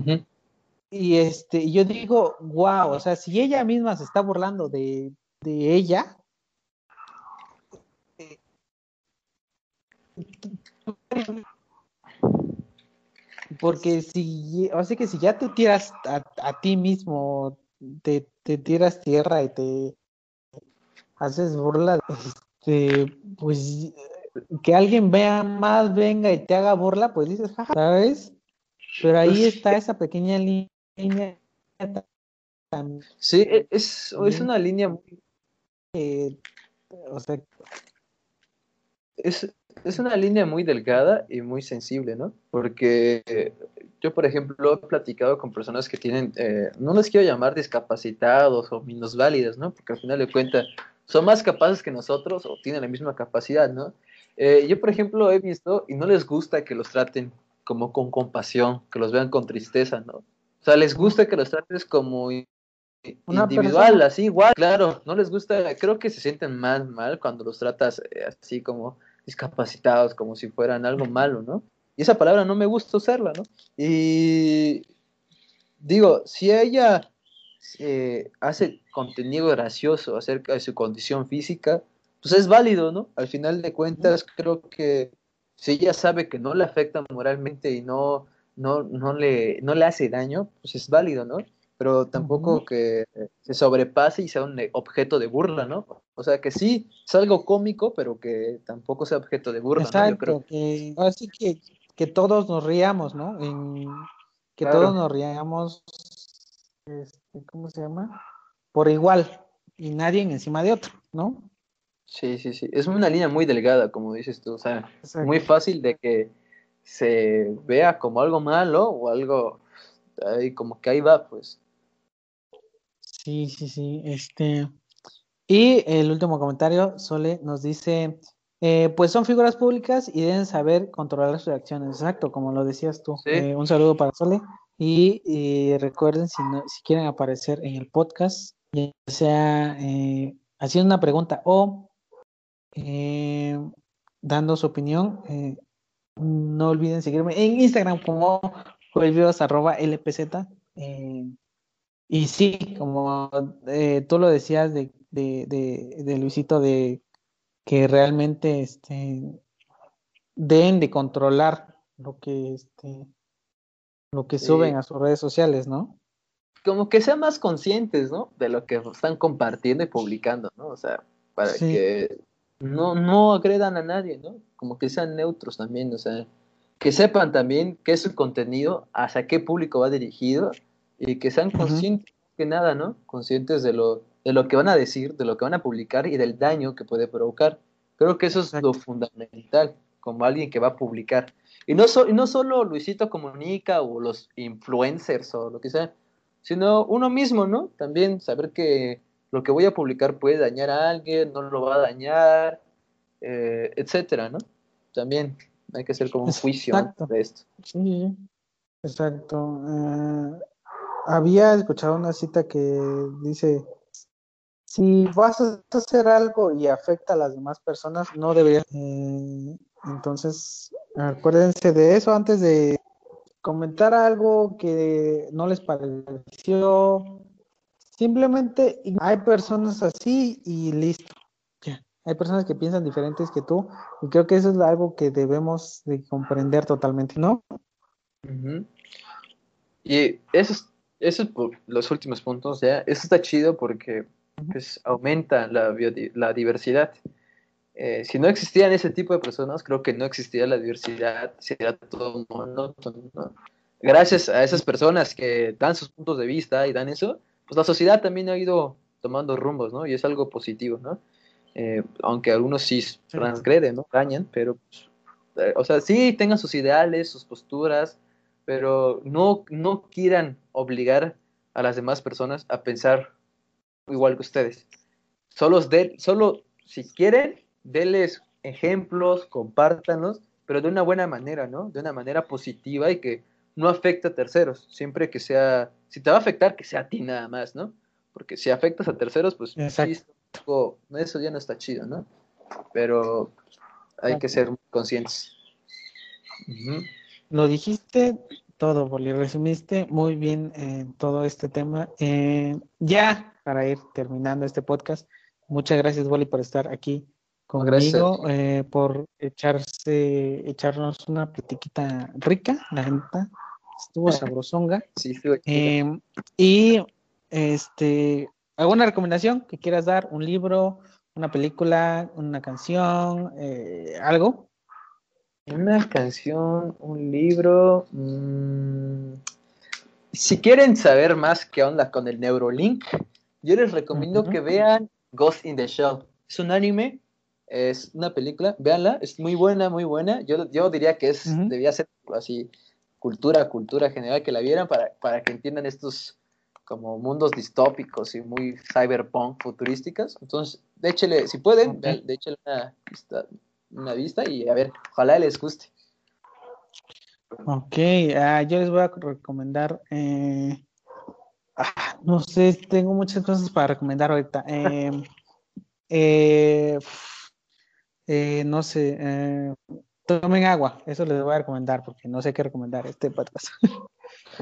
Y este, yo digo, wow, o sea, si ella misma se está burlando de, de ella, eh, porque si, así que si ya te tiras a, ti mismo, te, tiras tierra y te haces burla, este, pues que alguien vea más, venga y te haga burla, pues dices, jaja, ¿sabes? Pero ahí pues está esa pequeña línea. Sí, e, es, es una línea muy... Eh, o sea, es, es una línea muy delgada y muy sensible, ¿no? Porque yo, por ejemplo, he platicado con personas que tienen, eh, no les quiero llamar discapacitados o minusválidas, ¿no? Porque al final de cuentas son más capaces que nosotros o tienen la misma capacidad, ¿no? Eh, yo, por ejemplo, he visto y no les gusta que los traten como con compasión, que los vean con tristeza, ¿no? O sea, les gusta que los trates como individual, así, igual, claro, no les gusta, creo que se sienten más mal cuando los tratas eh, así como discapacitados, como si fueran algo malo, ¿no? Y esa palabra no me gusta usarla, ¿no? Y digo, si ella eh, hace contenido gracioso acerca de su condición física, pues es válido, ¿no? Al final de cuentas, creo que si ella sabe que no le afecta moralmente y no, no, no, le, no le hace daño, pues es válido, ¿no? pero tampoco que se sobrepase y sea un objeto de burla, ¿no? O sea, que sí, es algo cómico, pero que tampoco sea objeto de burla, Exacto, ¿no? Yo creo. que así que, que todos nos riamos, ¿no? que todos nos riamos, este, ¿cómo se llama? Por igual, y nadie encima de otro, ¿no? Sí, sí, sí. Es una línea muy delgada, como dices tú, o sea, muy fácil de que se vea como algo malo o algo ahí como que ahí va, pues. Sí, sí, sí. Este. Y el último comentario, Sole nos dice, eh, pues son figuras públicas y deben saber controlar sus reacciones. Exacto, como lo decías tú. Eh, un saludo para Sole. Y, recuerden, si, si quieren aparecer en el podcast, ya sea eh, haciendo una pregunta o dando su opinión, no olviden seguirme en Instagram como arroba lpz. Y sí, como eh, tú lo decías de, de, de, Luisito, de que realmente este, deben de controlar lo que, este, lo que suben a sus redes sociales, ¿no? Como que sean más conscientes, ¿no? De lo que están compartiendo y publicando, ¿no? O sea, para que no, no agredan a nadie, ¿no? Como que sean neutros también, o sea, que sepan también qué es su contenido, hacia qué público va dirigido y que sean conscientes que nada, ¿no? Conscientes de lo, de lo que van a decir, de lo que van a publicar y del daño que puede provocar. Creo que eso es lo fundamental, como alguien que va a publicar. Y no, y no solo Luisito Comunica o los influencers o lo que sea, sino uno mismo, ¿no? También saber que, lo que voy a publicar puede dañar a alguien, no lo va a dañar, eh, etcétera, ¿no? También hay que hacer como un juicio de esto. Sí, exacto. Eh, había escuchado una cita que dice, si vas a hacer algo y afecta a las demás personas, no deberías. Eh, entonces, acuérdense de eso antes de comentar algo que no les pareció. Simplemente hay personas así y listo. Hay personas que piensan diferentes que tú y creo que eso es algo que debemos de comprender totalmente, ¿no? Y eso es, eso por los últimos puntos, ¿ya? Eso está chido porque pues, aumenta la, la diversidad. Eh, si no existían ese tipo de personas, creo que no existiría la diversidad, sería todo monótono. Gracias a esas personas que dan sus puntos de vista y dan eso, pues la sociedad también ha ido tomando rumbos, ¿no? Y es algo positivo, ¿no? Eh, aunque algunos sí transgreden, ¿no? Dañan, pero, pues, eh, o sea, sí tengan sus ideales, sus posturas, pero no, no quieran obligar a las demás personas a pensar igual que ustedes. Solo, de, solo si quieren, denles ejemplos, compártanlos, pero de una buena manera, ¿no? De una manera positiva y que no afecte a terceros. Siempre que sea, si te va a afectar, que sea a ti nada más, ¿no? Porque si afectas a terceros, pues eso ya no está chido, ¿no? Pero hay que ser conscientes. Lo dijiste todo, Boli, resumiste muy bien eh, todo este tema. Eh, ya, para ir terminando este podcast, muchas gracias, Boli, por estar aquí conmigo, eh, por echarse, echarnos una platiquita rica, la neta, estuvo sabrosonga. Sí, y este, ¿Alguna recomendación que quieras dar? ¿Un libro, una película, una canción, eh, algo? Una canción, un libro. Mm, si quieren saber más qué onda con el Neurolink, yo les recomiendo que vean Ghost in the Shell. Es un anime, es una película, véanla, es muy buena, muy buena. Yo, yo diría que es, debía ser así, cultura, cultura general, que la vieran para, para que entiendan estos como mundos distópicos y muy cyberpunk futurísticas. Entonces, déchele, si pueden, okay. déchele una vista, una vista y a ver, ojalá les guste. Ok, uh, yo les voy a recomendar, eh, ah, no sé, tengo muchas cosas para recomendar ahorita. Eh, eh, eh, no sé, eh, tomen agua, eso les voy a recomendar porque no sé qué recomendar este podcast.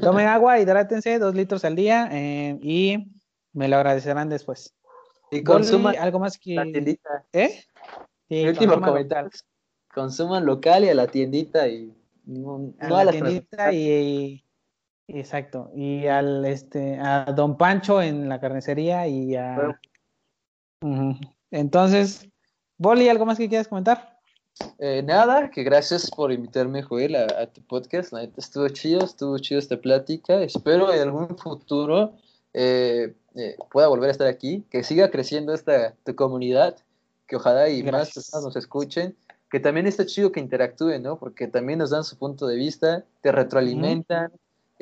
Tomen agua, hidrátense dos litros al día eh, y me lo agradecerán después. Y consuman algo más que. La tiendita. ¿Eh? Sí, último comentario. Consuman local y a la tiendita y no, a, no la a la tiendita y, y, exacto y al este a Don Pancho en la carnicería y a bueno. uh -huh. entonces Boli algo más que quieras comentar eh, nada, que gracias por invitarme, Joel, a, a, tu podcast. La neta estuvo chido, estuvo chido esta plática. Espero en algún futuro eh, eh, pueda volver a estar aquí, que siga creciendo esta tu comunidad, que ojalá y gracias. más personas nos escuchen. Que también está chido que interactúen, ¿no? Porque también nos dan su punto de vista, te retroalimentan.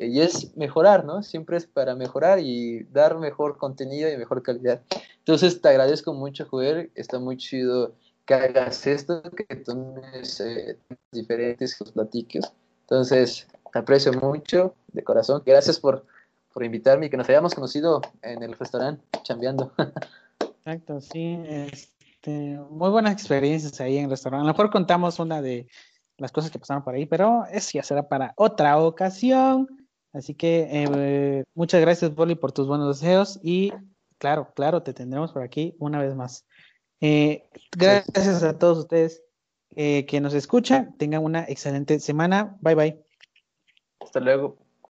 Y es mejorar, ¿no? Siempre es para mejorar y dar mejor contenido y mejor calidad. Entonces, te agradezco mucho, Joel. Está muy chido que hagas esto, que tomes eh, diferentes, los platiques. Entonces, te aprecio mucho, de corazón. Gracias por, por invitarme y que nos hayamos conocido en el restaurante, chambeando. Exacto, sí. Este, muy buenas experiencias ahí en el restaurante. A lo mejor contamos una de las cosas que pasaron por ahí, pero eso ya será para otra ocasión. Así que eh, muchas gracias, Boli, por tus buenos deseos y claro, claro, te tendremos por aquí una vez más. Eh, gracias a todos ustedes eh, que nos escuchan. Tengan una excelente semana. Bye bye. Hasta luego.